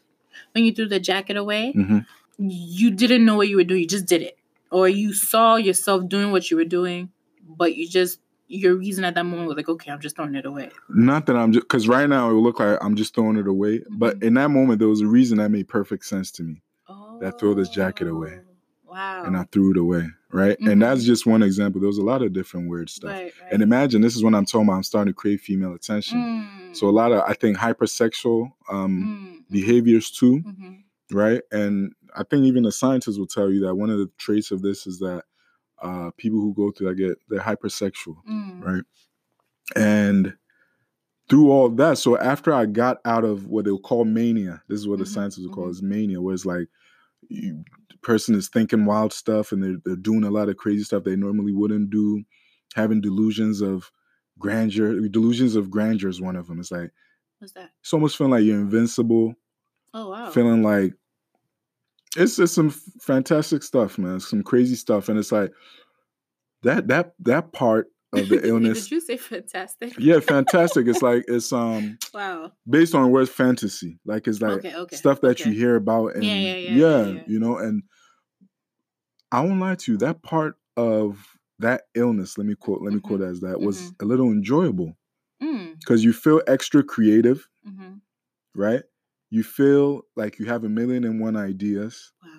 When you threw the jacket away, Mhm. you didn't know what you were doing. You just did it, or you saw yourself doing what you were doing, but you just your reason at that moment was like, okay, I'm just throwing it away. Not that I'm just because right now it will look like I'm just throwing it away, but Mhm. in that moment there was a reason that made perfect sense to me, Oh, That throw this jacket away. Wow. and I threw it away. Right, and that's just one example. There was a lot of different weird stuff. right, right. And imagine this is when I'm talking about I'm starting to crave female attention. Mm, So a lot of I think hypersexual um, mm, behaviors too. mhm, right? And I think even the scientists will tell you that one of the traits of this is that uh, people who go through that get they're hypersexual, mm, right? And through all that, so after I got out of what they'll call mania, this is what the Mhm, scientists will call mhm. is mania, where it's like you, the person is thinking wild stuff and they're they're doing a lot of crazy stuff they normally wouldn't do, having delusions of grandeur. Delusions of grandeur is one of them. It's like What's that? it's almost feeling like you're invincible Oh wow. feeling like it's just some fantastic stuff, man. Some crazy stuff, and it's like that that that part of the (laughs) illness. Did you say fantastic? yeah, (laughs) fantastic. It's like it's um Wow. based on word fantasy. Like it's like okay. Okay. stuff that you hear about, and Yeah, yeah, yeah, yeah, yeah. you know. And I won't lie to you, that part of that illness, let me quote, let me quote as that was a little enjoyable Mm, because you feel extra creative, mhm. right? You feel like you have a million and one ideas. Wow.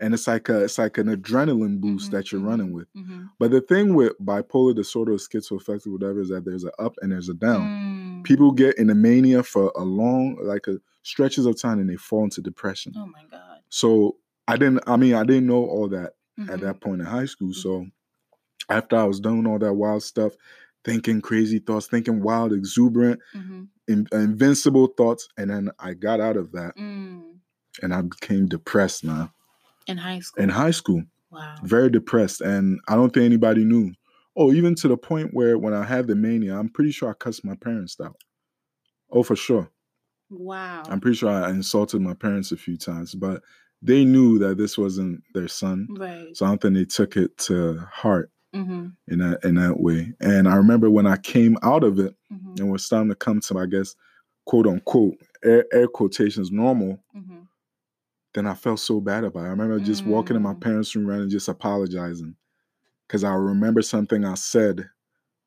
And it's like a it's like an adrenaline boost Mhm, that you're mhm, running with. mhm. But the thing with bipolar disorder, schizoaffective, whatever, is that there's an up and there's a down. Mm. People get in a mania for a long, like a stretches of time, and they fall into depression. Oh my god. So I didn't. I mean, I didn't know all that at Mhm. that point in high school. So after I was doing all that wild stuff, thinking crazy thoughts, thinking wild, exuberant, Mhm. in, invincible thoughts, and then I got out of that, Mm. and I became depressed, man. In high school. In high school. wow. very depressed and i don't think anybody knew oh even to the point where when i had the mania i'm pretty sure i cussed my parents out oh for sure Wow. i'm pretty sure i insulted my parents a few times but they knew that this wasn't their son right. so i don't think they took it to heart Mm-hmm. in that in that way and i remember when i came out of it Mm-hmm. and was starting to come to i guess quote unquote air, air quotations normal Mm-hmm. Then I felt so bad about it. I remember just walking in my Mm. parents' room and just apologizing because I remember something I said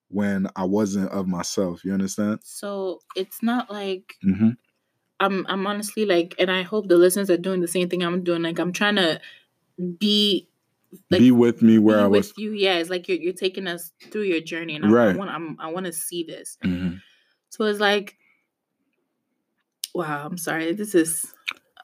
when I wasn't of myself. You understand? So it's not like Mm-hmm. I'm I'm honestly like, and I hope the listeners are doing the same thing I'm doing. Like I'm trying to be like be with me where be I with was. you. Yeah, it's like you're you're taking us through your journey, and I, I want I'm, I want to see this. Mhm. So it's like, wow. I'm sorry. This is.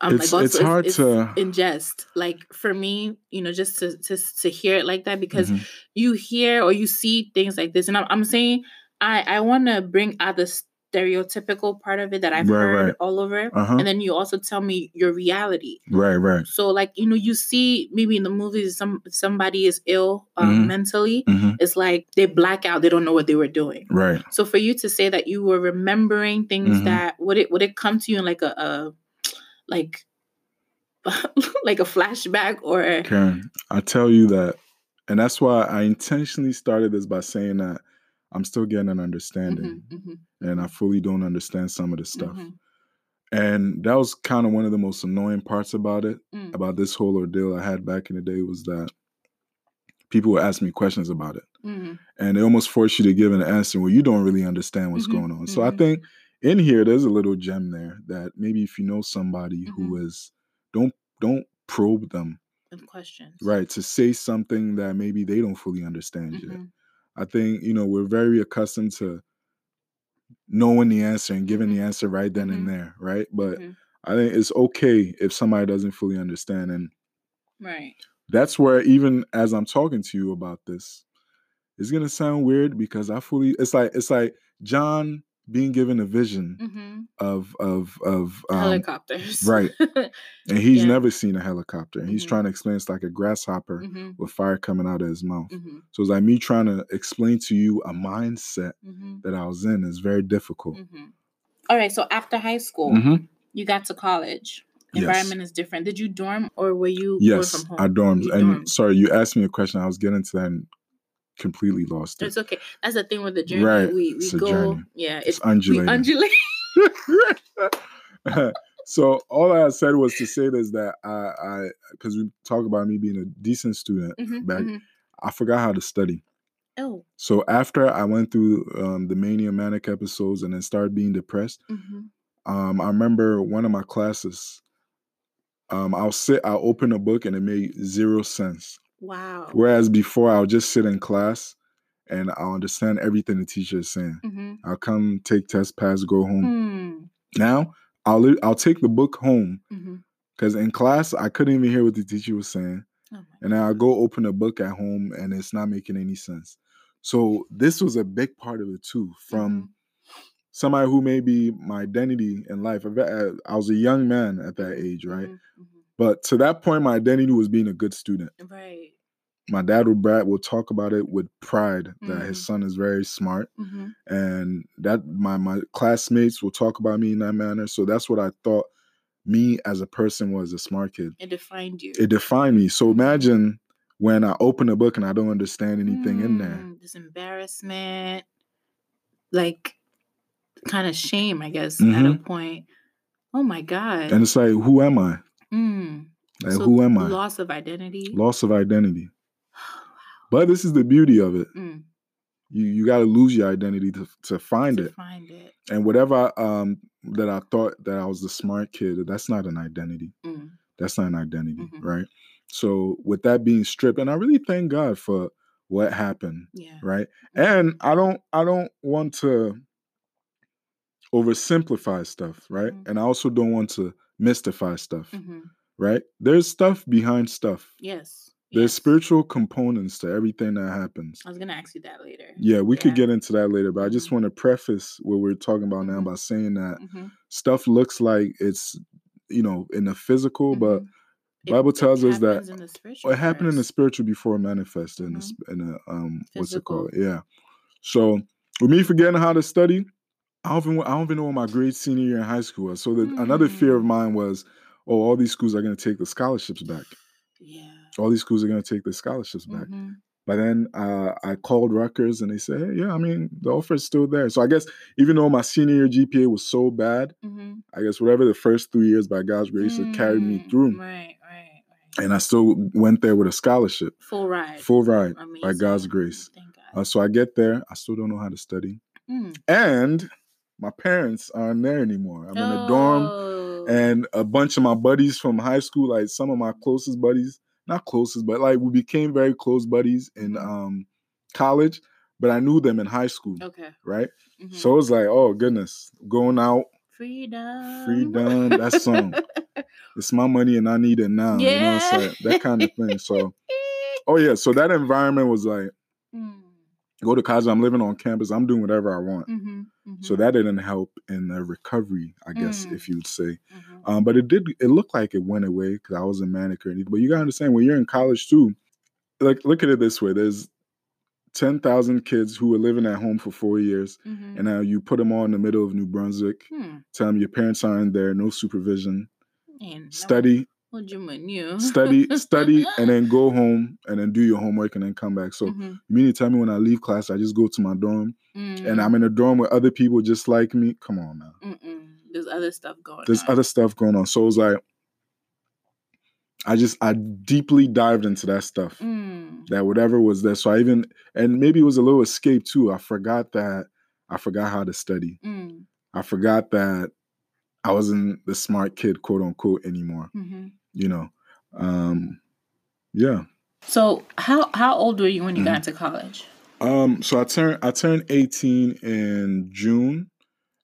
I'm It's- like, it's hard to- ingest. Like for me, you know, just to to to hear it like that because Mhm. you hear or you see things like this, and I'm I'm saying I I want to bring out the stereotypical part of it that I've Right, heard right. all over, Uh-huh. and then you also tell me your reality. Right, right. So like you know, you see maybe in the movies some somebody is ill um, Mhm. mentally. hmm It's like they black out. They don't know what they were doing. Right. So for you to say that you were remembering things Mhm. that would it would it come to you in like a, a like (laughs) like a flashback or Keren, I tell you that, and that's why I intentionally started this by saying that I'm still getting an understanding, Mhm, mhm, and I fully don't understand some of the stuff. mhm, And that was kind of one of the most annoying parts about it, mm, about this whole ordeal I had back in the day, was that people would ask me questions about it, mhm, and they almost force you to give an answer where you don't really understand what's Mhm, going on. So I think in here there's a little gem there that maybe if you know somebody Mm-hmm. who is, don't don't probe them and questions. right to say something that maybe they don't fully understand yet Mhm, i think you know we're very accustomed to knowing the answer and giving the answer right then and there right but mhm, i think it's okay if somebody doesn't fully understand and Right. that's where even as i'm talking to you about this it's gonna sound weird because i fully it's like it's like john being given a vision hmm of of of um, Helicopters. right. (laughs) and he's Yeah. never seen a helicopter and he's Mhm. trying to explain it's like a grasshopper hmm with fire coming out of his mouth hmm So it's like me trying to explain to you a mindset hmm that I was in is very difficult. hmm All right. So after high school, you got to college. Yes. Environment is different. Did you dorm or were you Yes, work from home? I dorms. You And dormed. sorry, you asked me a question. I was getting to that and completely lost it. It's okay. That's the thing with the journey. Right, We we go. journey. Yeah. It's It's undulating. (laughs) (laughs) so all I said was to say this that I, I, because we talk about me being a decent student Mhm, back. mhm. I forgot how to study. Oh. So after I went through um, the mania manic episodes and then started being depressed, hmm um, I remember one of my classes. Um, I'll sit, I'll open a book and it made zero sense. Wow. Whereas before, I'll just sit in class and I'll understand everything the teacher is saying. hmm I'll come take test, pass, go home. Hmm. Now I'll I'll take the book home because in class I couldn't even hear what the teacher was saying, Oh and then I'll go open a book at home and it's not making any sense. So this was a big part of it too, from Mhm. somebody who may be my identity in life. Uh, I was a young man at that age, right? But to that point, my identity was being a good student. Right. My dad would Brad will talk about it with pride that his Mhm. son is very smart, hmm and that my my classmates will talk about me in that manner. So that's what I thought me as a person was a smart kid. It defined you. It defined me. So imagine when I open a book and I don't understand anything in there. Mm, This embarrassment, like kind of shame, I guess, at a Mhm. point. Oh my God. And it's like, who am I? Mm. Like, So who am I? Loss of identity. Loss of identity. (gasps) But this is the beauty of it. Mm, You you got to lose your identity to to find to it. find it. And whatever um that I thought that I was the smart kid, that's not an identity. Mm, That's not an identity, Mhm. right? So with that being stripped, and I really thank God for what happened, yeah. right? And I don't I don't want to oversimplify stuff, right? Mhm. And I also don't want to mystify stuff, hmm right? There's stuff behind stuff. Yes. There's yes. spiritual components to everything that happens. I was gonna ask you that later. Yeah, we could get into that later, but I just Mhm. want to preface what we're talking about now Mhm. by saying that hmm stuff looks like it's you know in the physical, but Bible tells us that happens in the it happened in the first. spiritual before it manifested in the in the um what's it called? Yeah. So with me forgetting how to study, I don't even I don't even know what my grade senior year in high school was. So the, another fear of Mm. mine was, oh, all these schools are going to take the scholarships back. Yeah. All these schools are going to take the scholarships back. Mhm. But then uh, I called Rutgers and they said, hey, yeah, I mean, the offer is still there. So I guess even though my senior year GPA was so bad, Mhm. I guess whatever the first three years by God's grace it carried me Mm, through. Right, right, right. And I still went there with a scholarship, Full ride. full ride Amazing. by God's grace. Thank Uh, God. so I get there, I still don't know how to study. Mm, And my parents aren't there anymore. I'm in a dorm, Oh. and a bunch of my buddies from high school, like some of my closest buddies, not closest, but like we became very close buddies in Mhm. um college. But I knew them in high school, okay. right? Mhm. So it was like, oh goodness, going out, freedom. freedom. That song, (laughs) it's my money and I need it now. You know, Yeah. like that kind of thing. So, oh yeah, so that environment was like, (laughs) Mm, go to college. I'm living on campus. I'm doing whatever I want. mhm, So mhm, that didn't help in the recovery, I guess, Mm. if you would say. Um, but it did. It looked like it went away because I wasn't manic or anything. But you gotta understand when you're in college too. Like, look at it this way: there's ten thousand kids who were living at home for four years, Mhm. and now you put them all in the middle of New Brunswick. Hmm. Tell them your parents aren't there, no supervision. And Study, What you mean, you? study, study, (laughs) and then go home and then do your homework and then come back. So Mhm, you mean to tell me when I leave class, I just go to my dorm and mm, I'm in a dorm with other people just like me? Come on now. mm-mm. There's other stuff going on. there's on. other stuff going on. So it was like, I just I deeply dived into that stuff. Mm, That whatever was there. So I even and maybe it was a little escape too. I forgot that I forgot how to study. mm, I forgot that I wasn't the smart kid, quote unquote, anymore. mhm. You know. Um yeah. So how how old were you when you got Mhm. into college? Um so I turned I turned 18 in June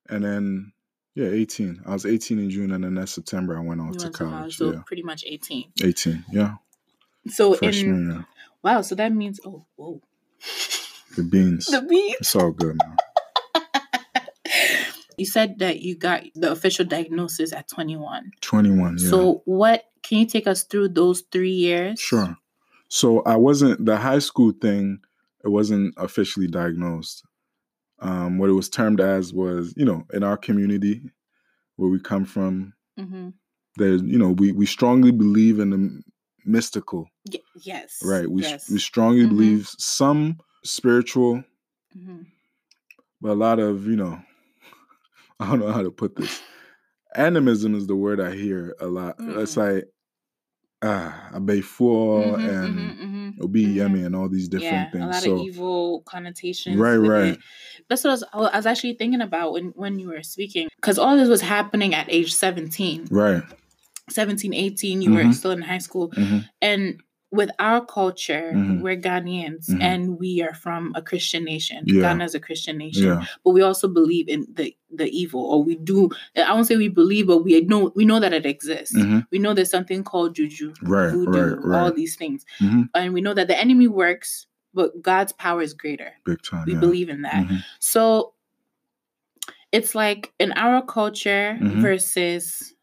and then yeah, 18. I was 18 in June and then that September I went off to went to college. so yeah. pretty much 18. 18. Yeah. So in Freshman wow, so that means oh whoa. The beans. (laughs) The beans It's all good now. You said that you got the official diagnosis at 21. 21, yeah. So what can you take us through those 3 years? sure. So I wasn't the high school thing, it wasn't officially diagnosed. Um, what it was termed as was, you know, in our community where we come from, Mhm. there's, you know, we we strongly believe in the mystical, Y- yes. right? We yes. we strongly Mhm. believe some spiritual, Mhm. but a lot of, you know, (laughs) I don't know how to put this. Animism is the word I hear a lot. It's Mm. like ah, abefor Mhm, and mhm, mhm. obi Mhm. yemi and all these different yeah, things. a lot so of evil connotations. Right, right. it. That's what I was, I was actually thinking about when, when you were speaking. Because all this was happening at age 17, right. 17, 18. You were Mhm. still in high school. And with our culture, Mhm. we're Ghanaians Mhm. and we are from a Christian nation. Yeah. Ghana is a Christian nation. Yeah. But we also believe in the, the evil, or we do. I won't say we believe, but we know we know that it exists. mhm, We know there's something called juju, Right, voodoo, right, all right. these things. mhm. And we know that the enemy works, but God's power is greater. Big time. We yeah. believe in that. Mhm, So it's like in our culture Mhm. versus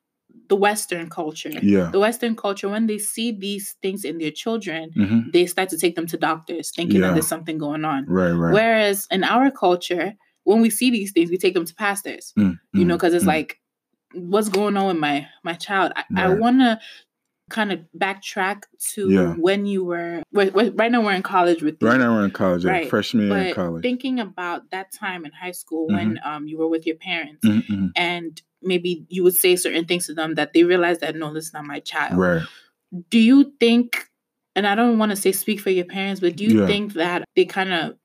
the Western culture. Yeah. The Western culture, when they see these things in their children, mhm, they start to take them to doctors thinking that there's something going on. Right. Right. Whereas in our culture, when we see these things, we take them to pastors, Mm, you know, mm, because it's mm. like, what's going on with my my child? I, I want to kind of backtrack to Yeah. when you were, we're, we're- right now we're in college with you. Right now we're in college. Yeah. Right, Freshman year in college. thinking about that time in high school when Mm-hmm. um you were with your parents Mhm, mhm. and maybe you would say certain things to them that they realize that no, this is not my child. Right. Do you think? And I don't want to say speak for your parents, but do you Yeah. think that they kind of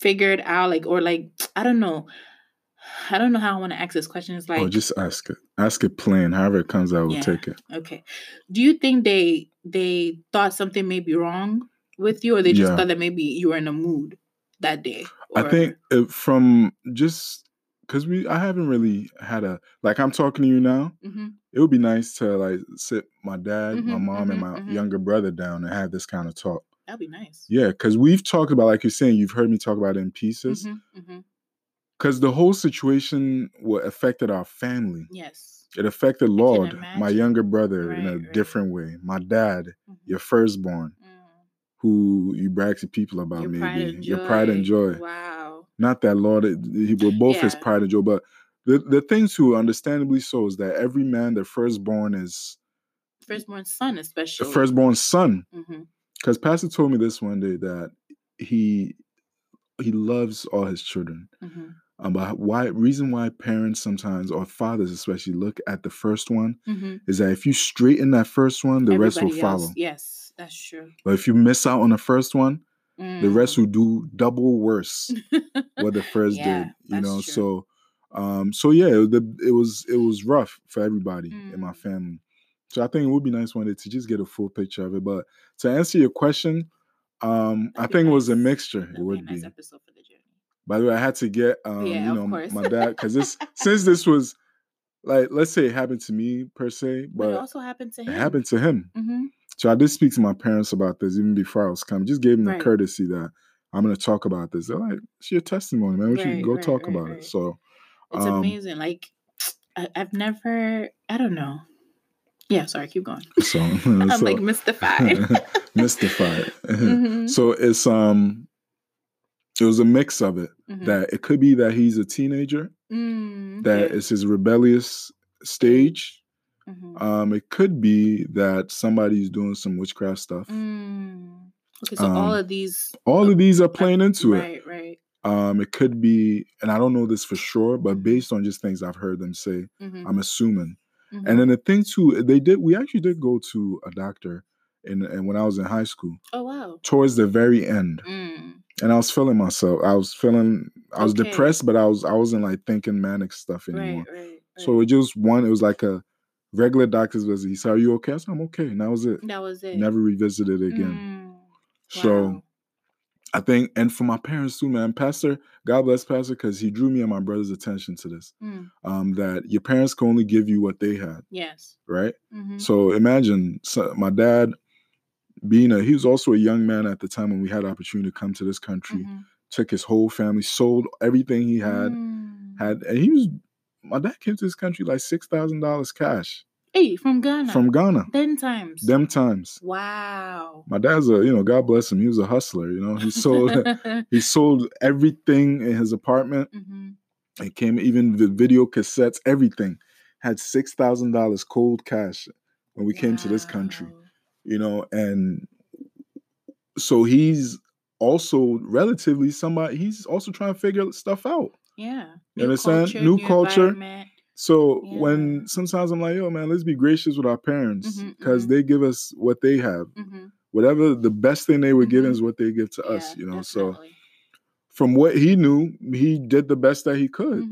figured out, like, or like, I don't know. I don't know how I want to ask this question. It's like, oh, just ask it. Ask it plain. However it comes out, we'll Yeah. take it. okay, do you think they they thought something may be wrong with you, or they just Yeah. thought that maybe you were in a mood that day? I think from just because we, I haven't really had a like. I'm talking to you now. Mhm. It would be nice to like sit my dad, my Mhm, mom, and mhm, my mhm. younger brother down and have this kind of talk. that'd be nice. Yeah, because we've talked about, like you're saying, you've heard me talk about it in pieces. Mhm, mhm. Because the whole situation what affected our family. Yes. It affected Laud, my younger brother, in a Right, right. different way. My dad, Mhm. your firstborn, Mm. who you brag to people about, Your maybe pride your pride and joy. Wow. Not that Laud, he were both his pride and joy, but the the thing too, understandably so, is that every man, the firstborn, is Firstborn son, especially the firstborn son. Because Pastor told me this one day that he he loves all his children. hmm Um, but why reason why parents sometimes or fathers especially look at the first one hmm is that if you straighten that first one, the rest will Everybody follow. Yes, that's true. But if you miss out on the first one, the rest Mm. will do double worse (laughs) what the first Yeah, did. You know, true. so Um, so yeah, the, it was it was rough for everybody in my Mm. family. So I think it would be nice one day to just get a full picture of it. But to answer your question, um, I That'd be think it was a mixture. That'd it be would nice be. episode for the journey. By the way, I had to get um, Yeah, you know, my (laughs) dad because this since this was like let's say it happened to me per se, But it also happened to him. it happened to him. Mm-hmm. So I did speak to my parents about this even before I was coming. Just gave them Right. the courtesy that I'm going to talk about this. They're like, "It's your testimony, man. We should go right, talk right, about right. it." So It's um, amazing. Like (sniffs) I, I've never. I don't know. Yeah. Sorry. Keep going. so (laughs) (laughs) I'm so- like mystified. mystified. Mhm. So it's um, it was a mix of it. Mhm. That it could be that he's a teenager, Mm, that it's his rebellious stage. Mhm. Um, it could be that somebody's doing some witchcraft stuff. Mm. Okay. So all um, of these. All of these are playing into it. Right. Right. Um, it could be, and I don't know this for sure, but Mhm. based on just things I've heard them say, Mm-hmm. I'm assuming. And then the thing too, they did. We actually did go to a doctor, in, and when I was in high school, oh wow. towards the very end, Mm. And I was feeling myself. I was feeling. I was Okay. depressed, but I was. I wasn't like thinking manic stuff anymore. Right. Right. So it just one. It was like a regular doctor's visit. He said, "Are you okay?" I said, "I'm okay." And that was it. that was it. Never revisited it again. Mm. So. Wow. I think, and for my parents too, man, Pastor, God bless Pastor, because he drew me and my brother's attention to this. Mm. Um, that your parents can only give you what they had, Yes. right? Mm-hmm. So imagine so my dad being a, he was also a young man at the time when we had opportunity to come to this country, Mhm. took his whole family, sold everything he had, Mm. had, and he was, my dad came to this country like $6,000 cash Hey, from Ghana. from Ghana, ten times. them times. Wow. My dad's a, you know, God bless him. He was a hustler, you know, he sold, (laughs) he sold everything in his apartment. hmm It came even the video cassettes, everything had six thousand dollars cold cash when we came to this country. You know, and so he's also relatively somebody. He's also trying to figure stuff out. Yeah. You understand? New culture. So Yeah. when sometimes I'm like, yo, man, let's be gracious with our parents because mhm. they give us what they have. Mhm. Whatever the best thing they were giving Mhm. is what they give to us. You know, so from what he knew, he did the best that he could.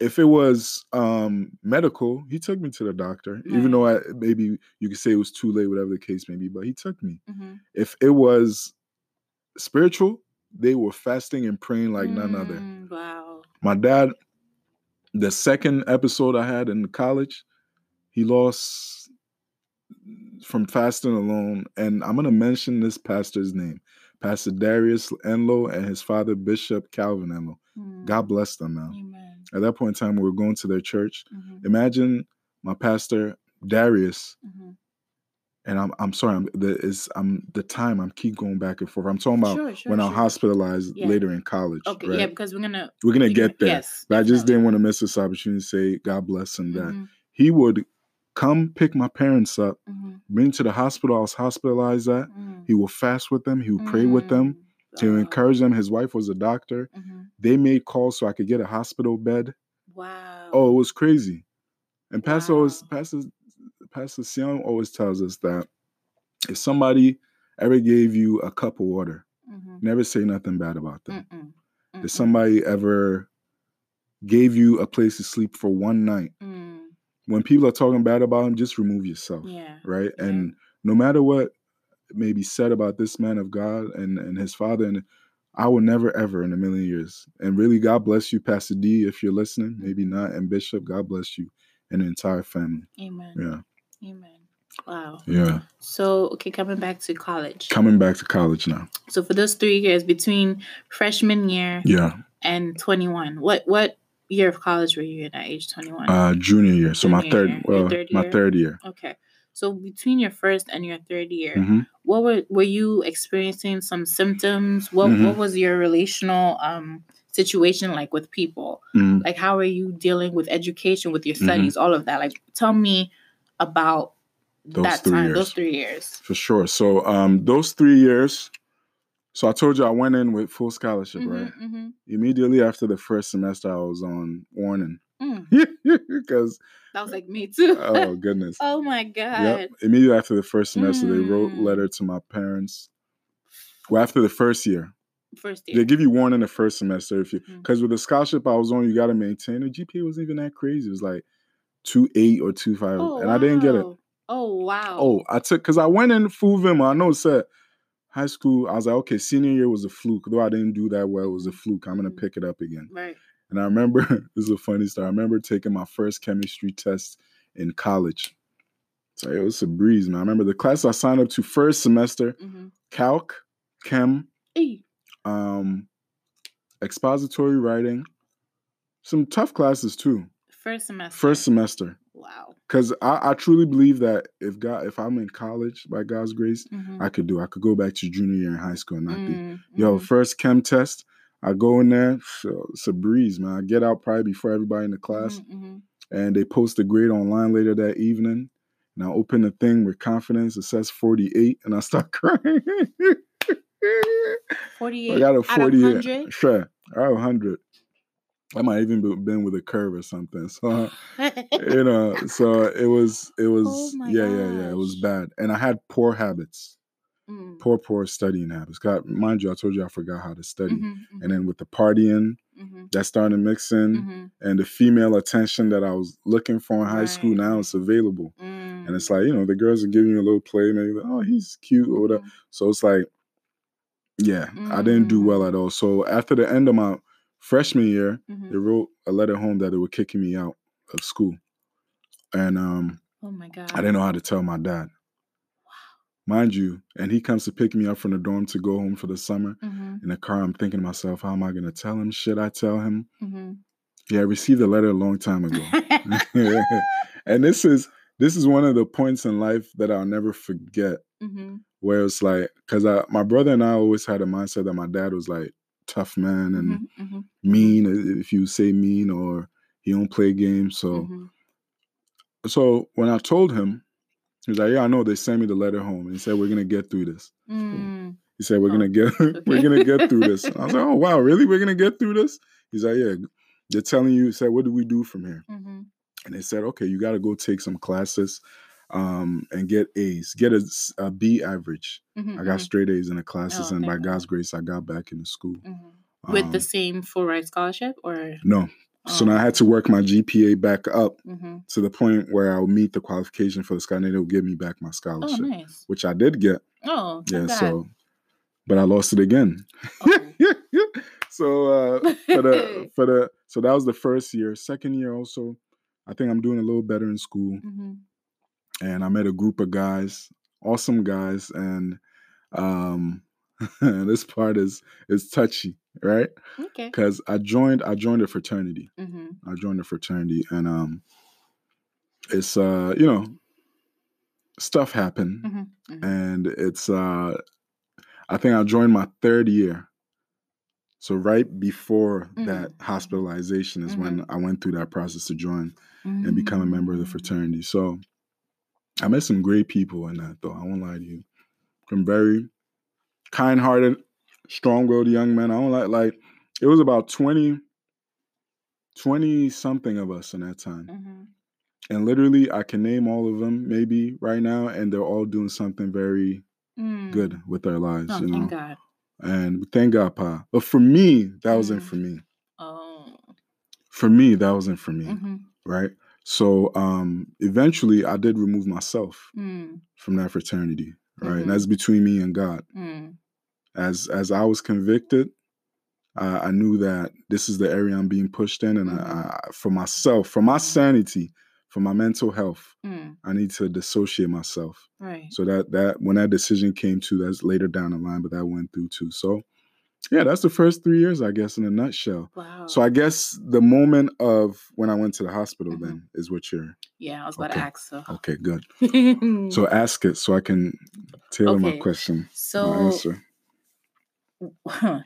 If it was um medical, he took me to the doctor, even though I maybe you could say it was too late, whatever the case may be, but he took me. Mhm. If it was spiritual, they were fasting and praying like none other. Mm, Wow. My dad, the second episode I had in college, he lost from fasting alone. And I'm gonna mention this pastor's name, Pastor Darius Enlow and his father Bishop Calvin Enlow. Mm. God bless them, man. Amen. At that point in time, we were going to their church. Mhm. Imagine my pastor Darius, Mhm. and I'm I'm sorry, I'm the is I'm the time I'm keep going back and forth. I'm talking about Sure, sure, when I'm sure. hospitalized Yeah. later in college. Okay. right? Yeah, because we're gonna. We're gonna get there. Yes. But I just didn't want to miss this opportunity to say God bless him that Mhm, he would come pick my parents up, mhm, bring to the hospital I was hospitalized at. mm, He will fast with them, he would pray with them, mm. To Wow. encourage them. His wife was a doctor. Mhm. They made calls so I could get a hospital bed. Wow. Oh, it was crazy. And Pastor always, Pastor Pastor Sion always tells us that if somebody ever gave you a cup of water, Mhm. never say nothing bad about them. Mm-mm. If Mm-mm. somebody ever gave you a place to sleep for one night, Mm, when people are talking bad about them, just remove yourself. yeah. Right. yeah. And no matter what may be said about this man of God and, and his father, and I will never ever in a million years. And really, God bless you, Pastor D, if you're listening. Maybe not. And Bishop, God bless you and the entire family. Amen. Yeah. Amen. Wow. Yeah. So, okay, coming back to college. Coming back to college now. So for those three years between freshman year Yeah. and 21, what what year of college were you in at age 21? Uh junior year. So my third year. Well third my third year. okay. So between your first and your third year, Mhm. what were were you experiencing some symptoms? What Mhm. what was your relational um situation like with people? Mhm. Like how are you dealing with education, with your Mhm. studies, all of that? Like tell me about Those that time, years. those three years. For sure. So um those three years. So I told you I went in with full scholarship, right? Mhm, mhm. Immediately after the first semester, I was on warning (laughs) because that was like me too. oh (laughs) goodness. oh my god. Yep. Immediately after the first semester, they wrote Mm. letter to my parents. Well, after the first year, First They give you warning in the first semester if you because with the scholarship I was on, you got to maintain. The GPA wasn't even that crazy. It was like two eight or two five, Oh, and I didn't get it. Oh wow. Oh, I took because I went in full vim. I know it said high school. I was like, okay, senior year was a fluke. Though I didn't do that well, it was a fluke. I'm gonna Mhm. pick it up again. right. And I remember (laughs) this is a funny story. I remember taking my first chemistry test in college. So it was a breeze, man. I remember the class I signed up to first semester, Mm-hmm. calc, chem, Hey. um, expository writing, some tough classes too. First semester. First semester, Wow. because I, I truly believe that if God, if I'm in college by God's grace, Mhm. I could do. I could go back to junior year in high school and not be. Mm, Yo, mhm. first chem test, I go in there, it's a breeze, man. I get out probably before everybody in the class, Mhm, mhm. and they post the grade online later that evening. And I open the thing with confidence. It says 48, and I start (laughs) crying. 48 I got a out of 48. 100? Sure, I have 100. I might even be, been with a curve or something. So (laughs) you know, so it was, it was, Oh yeah, yeah, yeah. It was bad, and I had poor habits, Mm, poor, poor studying habits. God, mind you, I told you I forgot how to study, mhm, and then with the partying, mhm, that started mixing, mhm, and the female attention that I was looking for in high school now right. it's available, mm, and it's like you know the girls are giving you a little play, maybe like, oh he's cute or whatever. mhm. So it's like, yeah, I didn't do well Mm. at all. So after the end of my freshman year, they wrote a letter home that they were kicking me out of school, and um, Oh my god. I didn't know how to tell my dad. Mind you, and he comes to pick me up from the dorm to go home for the summer. Mhm, In the car, I'm thinking to myself, how am I going to tell him? Should I tell him? mhm. Yeah, I received a letter a long time ago. (laughs) (laughs) and this is this is one of the points in life that I'll never forget. Mhm, Where it's like, because I my brother and I always had a mindset that my dad was like tough man and mhm, mhm, mean if you say mean or he don't play games. So mhm. so when I told him, he was like, Yeah, I know they sent me the letter home. And said, We're gonna get through this. Mm, He said, We're Oh, gonna get (laughs) we're gonna get through this. I was like, Oh wow, really? We're gonna get through this? He's like, Yeah. They're telling you, he said, What do we do from here? mhm, and they said, okay, you got to go take some classes um, and get A's, get a, a B average. mhm, I got mhm, straight A's in the classes, Oh, and by God's grace, I got back into school. mhm. With the Um, same full ride scholarship or no, so Oh. now I had to work my GPA back up Mhm. to the point where I'll meet the qualification for the scholarship, and they'll give me back my Oh, scholarship, nice. which I did get. Oh, Yeah, God. so, but I lost it again. Oh. (laughs) so uh, for the (laughs) for the so that was the first year. Second year also, I think I'm doing a little better in school. Mhm, and I met a group of guys, awesome guys, and um, (laughs) this part is is touchy, right? Okay. Because I joined I joined a fraternity. Mhm, I joined a fraternity, and um, it's uh, you know, stuff happened, mhm, mhm. and it's uh, I think I joined my third year. So right before that Mhm, mhm. hospitalization is when Mhm. I went through that process to join and become a member of the Mm. fraternity. So I met some great people in that, though. I won't lie to you. Some very kind-hearted, strong-willed young men. I don't like like it was about 20, 20 something of us in that time. Mhm. And literally I can name all of them maybe right now, and they're all doing something very Mm. good with their lives, Oh, you know. thank God. And thank God, Pa. But for me, that wasn't Mm. for me. Oh. For me, that wasn't for me. Mhm, Right. So um eventually I did remove myself mm, from that fraternity right? Mhm. and that's between me and god. Mm, as as i was convicted uh, i knew that this is the area i'm being pushed in and I, I, for myself for my sanity for my mental health mm. i need to dissociate myself. Right. so that that when that decision came to that's later down the line but that went through too. So yeah that's the first three years i guess in a nutshell Wow. so i guess the moment of when i went to the hospital Mhm. then is what you're yeah, I was about okay. to ask. So. okay good so (laughs) ask it so i can tailor my Okay, question my so answer (laughs)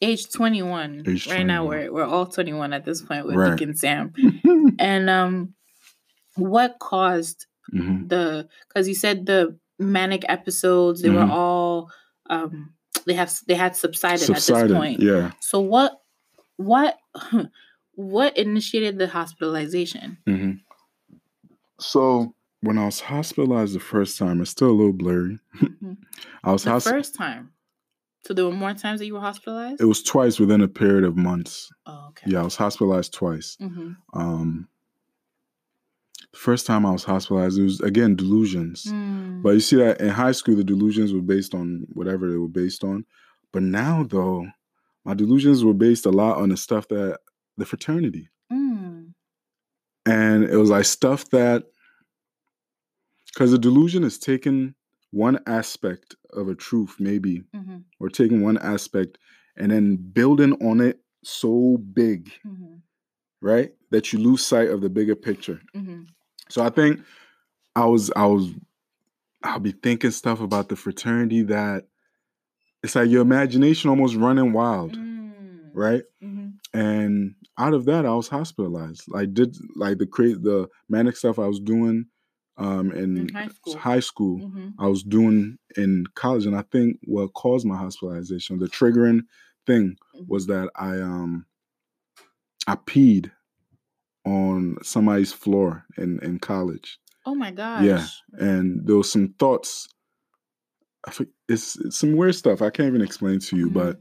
age 21 Age right now we're we're all 21 at this point with Right. Dick and Sam (laughs) and um what caused hmm the because you said the manic episodes they were Mhm. all um they have they had subsided, at this point yeah so what what (laughs) what initiated the hospitalization hmm so when i was hospitalized the first time it's still a little blurry Mhm. (laughs) i was the hosp- first time So there were more times that you were hospitalized. It was twice within a period of months. oh, okay. Yeah, I was hospitalized twice. Mm-hmm. Um, first time I was hospitalized, it was again delusions. Mm. But you see that in high school, the delusions were based on whatever they were based on. But now, though, my delusions were based a lot on the stuff that the fraternity, Mm. and it was like stuff that because the delusion is taking one aspect of a truth, maybe, Mm-hmm. or taking one aspect and then building on it so big, Mm-hmm. right, that you lose sight of the bigger picture. Mm-hmm. So I think I was I was I'll be thinking stuff about the fraternity that it's like your imagination almost running wild, Mm. right? Mm-hmm. And out of that, I was hospitalized. I did like the crazy the manic stuff I was doing um in, In high school. high school, Mm-hmm. I was doing in college, and I think what caused my hospitalization, the triggering thing, was that I um I peed on somebody's floor in in college. Oh my gosh. Yeah, and there was some thoughts. I think it's, it's some weird stuff I can't even explain to you, Mhm. but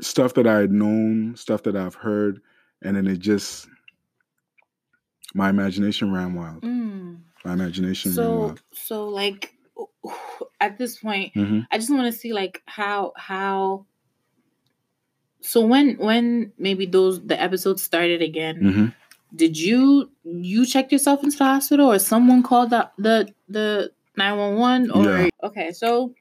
stuff that I had known, stuff that I've heard, and then it just my imagination ran wild. Mm. My imagination ran So wild. so like (sighs) at this point, hmm I just want to see like how how. So when when maybe those the episodes started again, hmm did you you checked yourself into the hospital or someone called the the the 911 or Yeah. okay so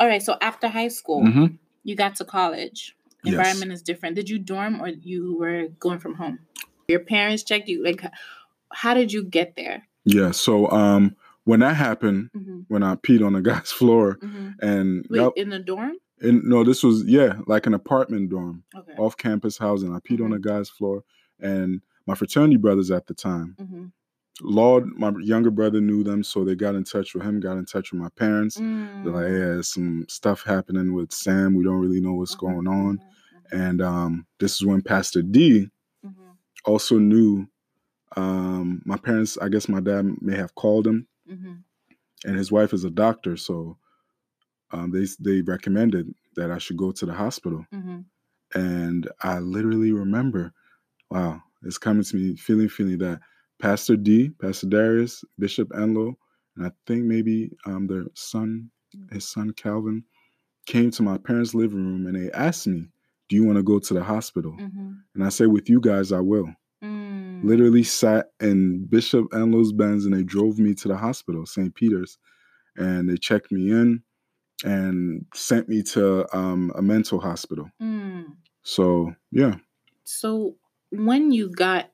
all right so after high school hmm you got to college Yes. environment is different did you dorm or you were going from home your parents checked you like how did you get there Yeah. So um, when that happened, mm-hmm. when I peed on a (laughs) guy's floor, Mm-hmm. and wait in the dorm and no, this was yeah, like an apartment dorm, okay off-campus housing. I peed on a guy's floor, and my fraternity brothers at the time, mm-hmm. Laud, my younger brother knew them, so they got in touch with him, got in touch with my parents. Mm. They're like, "Hey, there's some stuff happening with Sam. We don't really know what's Mhm, going on. mhm, mhm, And um, this is when Pastor D mhm, also knew. Um, my parents, I guess my dad may have called him, mhm. and his wife is a doctor, so um, they they recommended that I should go to the hospital. Mhm. And I literally remember, wow, it's coming to me, feeling feeling that Pastor D, Pastor Darius, Bishop Enlo, and I think maybe um, their son, his son Calvin, came to my parents' living room and they asked me, "Do you want to go to the hospital?" Mhm. And I said, "With you guys, I will." Mm. Literally sat in Bishop Enlo's Benz and they drove me to the hospital, St. Peter's, and they checked me in and sent me to um, a mental hospital. Mm. So yeah. So when you got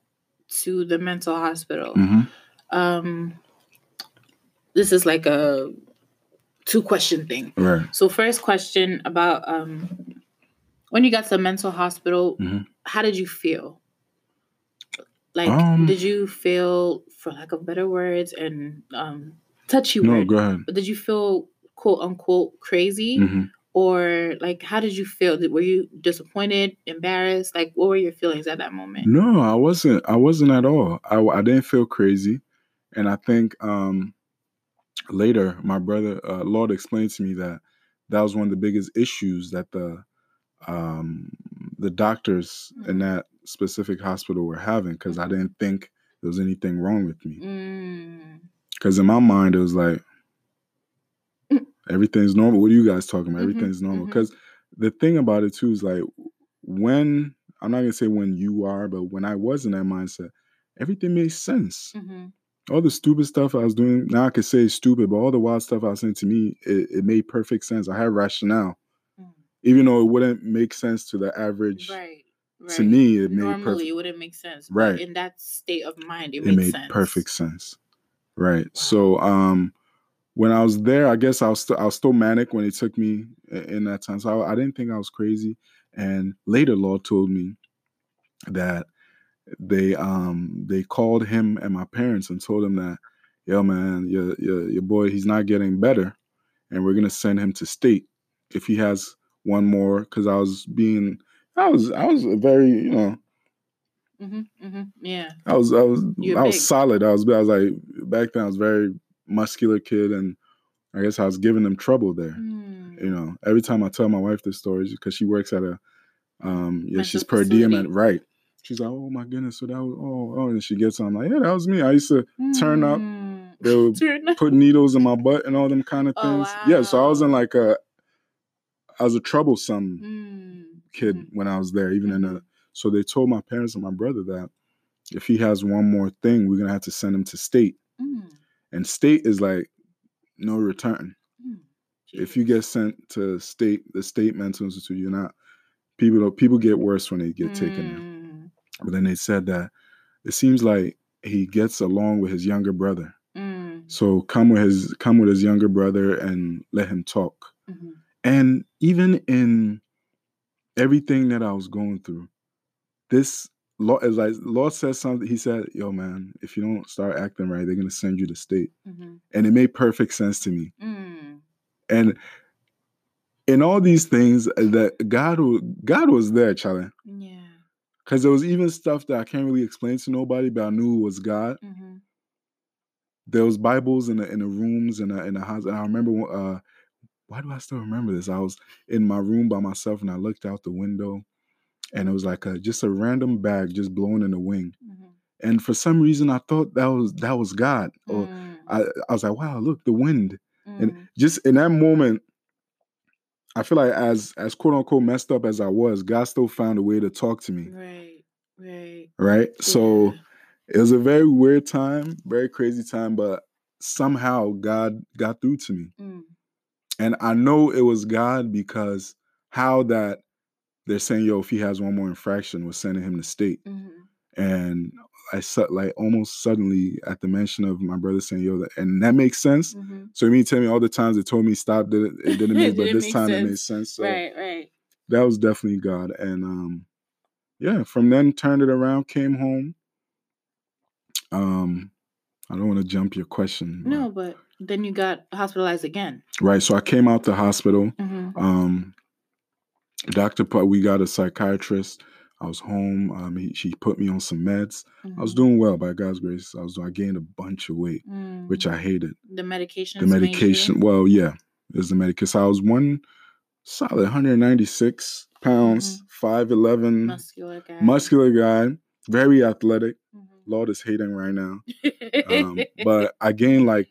to the mental hospital, Mhm. um, this is like a two question thing. Right. So first question about um, when you got to the mental hospital, Mhm. how did you feel? Like, Um, did you feel, for lack of better words, and um, touchy No, word, go ahead. but did you feel quote unquote crazy? Mhm. Or like, how did you feel? Were you disappointed, embarrassed? Like, what were your feelings at that moment? No, I wasn't. I wasn't at all. I, I didn't feel crazy, and I think um, later my brother uh, Laud explained to me that that was one of the biggest issues that the um, the doctors in Mhm. that specific hospital were having because I didn't think there was anything wrong with me. Mm. Because in my mind it was like Mm. Everything's normal. What are you guys talking about? Mhm, Everything's normal. Because the thing about it too is like when I'm not gonna say when you are, but when I was in that mindset, everything made sense. Mhm. All the stupid stuff I was doing, now I could say stupid, but all the wild stuff I was saying to me, it, it made perfect sense. I had rationale, Mm. even though it wouldn't make sense to the average. Right. Right. To me, it made normally perfect. it wouldn't make sense. but Right. in that state of mind, it, It made sense. perfect sense, right? So, um, when I was there, I guess I was still I was still manic when it took me in that time. So I, I didn't think I was crazy. And later, Laud told me that they um they called him and my parents and told him that, yo man, your your your boy he's not getting better, and we're gonna send him to state if he has one more. Because I was being I was I was very you know hmm hmm Yeah. I was I was You're I was solid. I was I was like back then I was very muscular kid and I guess I was giving them trouble there. Mm. You know, every time I tell my wife this story, because she works at a, um, yeah, Mental she's per diem at right. She's like, oh my goodness, so that was oh oh, and she gets on like, yeah, that was me. I used to turn up. Mm. They would (laughs) Turn up. put needles in my butt and all them kind of Oh, things. Yeah, so I was in like a, I was a troublesome Mm. kid Mhm. when I was there, even in Mhm. a. So they told my parents and my brother that if he has one more thing, we're gonna have to send him to state, Mm. And state is like no return. Mm. If you get sent to state, the state mental institute, you're not. People. People get worse when they get taken there. Mm. But then they said that it seems like he gets along with his younger brother. Mm. So come with his come with his younger brother and let him talk. Mhm. And even in everything that I was going through, this Laud is like Laud says something. He said, "Yo, man, if you don't start acting right, they're gonna send you to state." Mhm. And it made perfect sense to me. Mm. And in all these things, that God, God was there, Charlie. Yeah. Because there was even stuff that I can't really explain to nobody, but I knew it was God. Mhm. There was Bibles in the in the rooms in the in the house, and I remember. Uh, why do I still remember this? I was in my room by myself, and I looked out the window, and it was like a just a random bag just blowing in the wind. Mhm. And for some reason, I thought that was that was God. Or Mm. I, I was like, wow, look, the wind. And Mm. just in that moment, I feel like as as quote unquote messed up as I was, God still found a way to talk to me. Right. Right. Right. So Yeah. it was a very weird time, very crazy time, but somehow God got through to me. Mm. And I know it was God because how that they're saying, yo, if he has one more infraction, we're sending him to state. Mhm. And I said like almost suddenly at the mention of my brother saying, yo, that, and that makes sense. Mhm. So you mean tell me all the times they told me stop did it, it didn't (laughs) make, but Didn't this make time it made sense. sense. So Right. Right. that was definitely God. And um yeah, from then turned it around, came home. Um I don't want to jump your question. but- No, but then you got hospitalized again. Right. So I came out the hospital. Mm-hmm. Um Dr. Pu- we got a psychiatrist. I was home. Um, he, she put me on some meds. I was doing well by God's grace. I was I gained a bunch of weight, which I hated. Mm-hmm. the medication. The medication, well, yeah, it was the medication. So I was one solid 196 pounds, 5'11, muscular guy. muscular guy, very athletic. Mhm. Laud is hating right now. Um, (laughs) but I gained like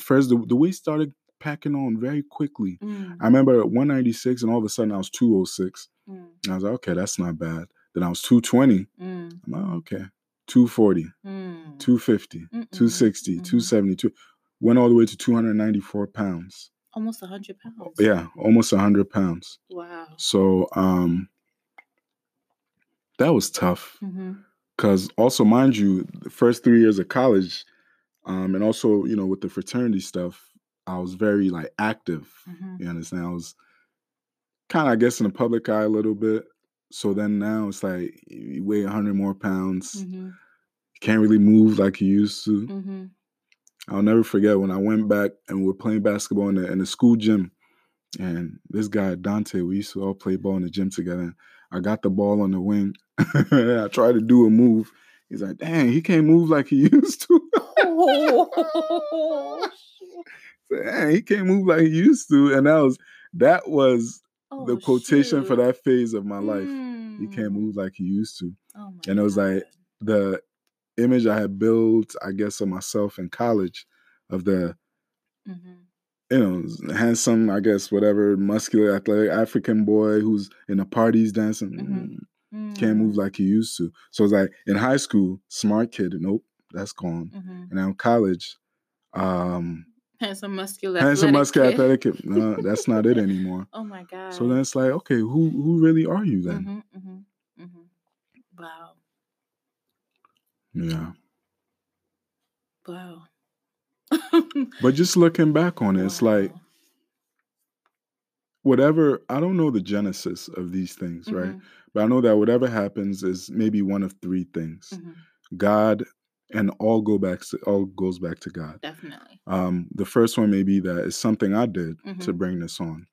first the, the weight started packing on very quickly. Mm, I remember at 196 and all of a sudden I was 206. mm, And I was like, okay, that's not bad. Then I was 220. mm, I'm like, okay. 240, mm. 250, Mm-mm, 260, mhm. 272. Went all the way to 294 pounds. Almost a hundred pounds. Yeah, almost 100 pounds. Wow. So um that was tough. Mm-hmm. Because also, mind you, the first three years of college, um, and also, you know, with the fraternity stuff, I was very like active. Mm-hmm. You understand? I was kind of, I guess, in the public eye a little bit. So then now it's like you weigh 100 more pounds. Mm-hmm. You can't really move like you used to. Mm-hmm. I'll never forget when I went back and we were playing basketball in the, in the school gym. And this guy, Dante, we used to all play ball in the gym together. I got the ball on the wing. (laughs) I tried to do a move. He's like, dang, he can't move like he (laughs) used to. (laughs) Oh, dang, he can't move like he used to. And that was that was the Oh, quotation for that phase of my life. He can't Mm. move like he used to. Oh And it was like the image I had built, I guess, of myself in college of the Mhm. you know, handsome, I guess, whatever, muscular, athletic African boy who's in the parties dancing. Mhm. mm, Can't move Mm. like he used to. So it's like in high school, smart kid, nope, that's gone. Mhm. And now in college, um, Handsome, muscular, handsome, muscular, athletic kid, no, that's not it anymore. (laughs) Oh my god. So then it's like, okay, who who really are you then? Mhm, mhm, mhm. Wow. Yeah. Wow. But just looking back on (laughs) it, it's like whatever. I don't know the genesis of these things, right? Mhm, But I know that whatever happens is maybe one of three things. mhm. God, and all go back to all goes back to God. Definitely. Um, the first one may be that it's something I did to Mhm. bring this on,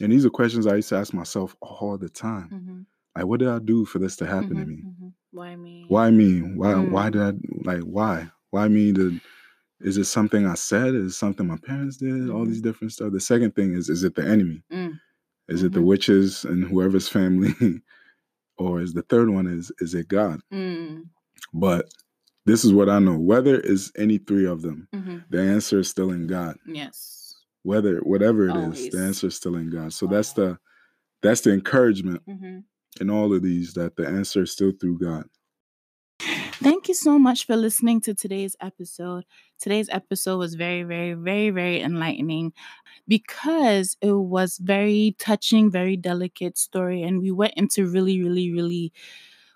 and these are questions I used to ask myself all the time. Mhm, Like, what did I do for this to happen to mhm, me? mhm. Why me? Why me? Why? Why Mm. did I like? Why? Why me? To is it something I said? Is it something my parents did? All Mhm. these different stuff. The second thing is, is it the enemy? Mm. Is it the Mhm. witches and whoever's family? (laughs) or is the third one is is it God? Mm. But this is what I know. Whether is any three of them, Mhm. the answer is still in God. Yes. Whether whatever it is, Always. the answer is still in God. So that's the that's the encouragement hmm in all of these that the answer is still through God. Thank you so much for listening to today's episode. Today's episode was very, very, very, very enlightening because it was very touching, very delicate story, and we went into really, really, really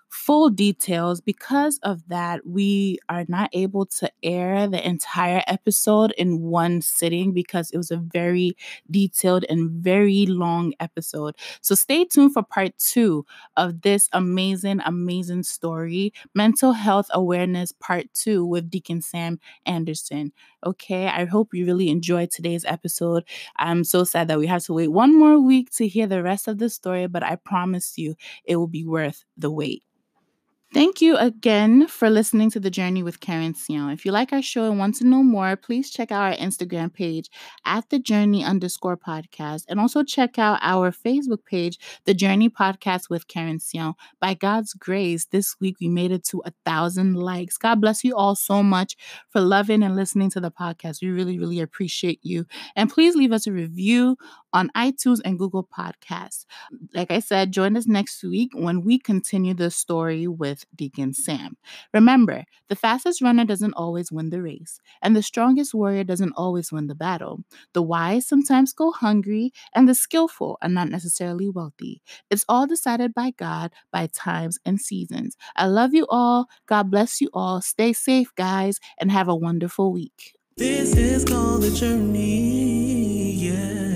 full details. Because of that, we are not able to air the entire episode in one sitting because it was a very detailed and very long episode. So stay tuned for part two of this amazing, amazing story Mental Health Awareness Part Two with Deacon Sam Anderson. Okay, I hope you really enjoyed today's episode. I'm so sad that we have to wait one more week to hear the rest of the story, but I promise you it will be worth the wait. Thank you again for listening to The Journey with Keren Siaw. If you like our show and want to know more, please check out our Instagram page at The Journey underscore podcast and also check out our Facebook page, The Journey Podcast with Keren Siaw. By God's grace, this week we made it to a thousand likes. God bless you all so much for loving and listening to the podcast. We really, really appreciate you. And please leave us a review on iTunes and Google Podcasts. Like I said, join us next week when we continue the story with Deacon Sam. Remember, the fastest runner doesn't always win the race, and the strongest warrior doesn't always win the battle. The wise sometimes go hungry, and the skillful are not necessarily wealthy. It's all decided by God by times and seasons. I love you all. God bless you all. Stay safe, guys, and have a wonderful week. This is called a journey, yeah.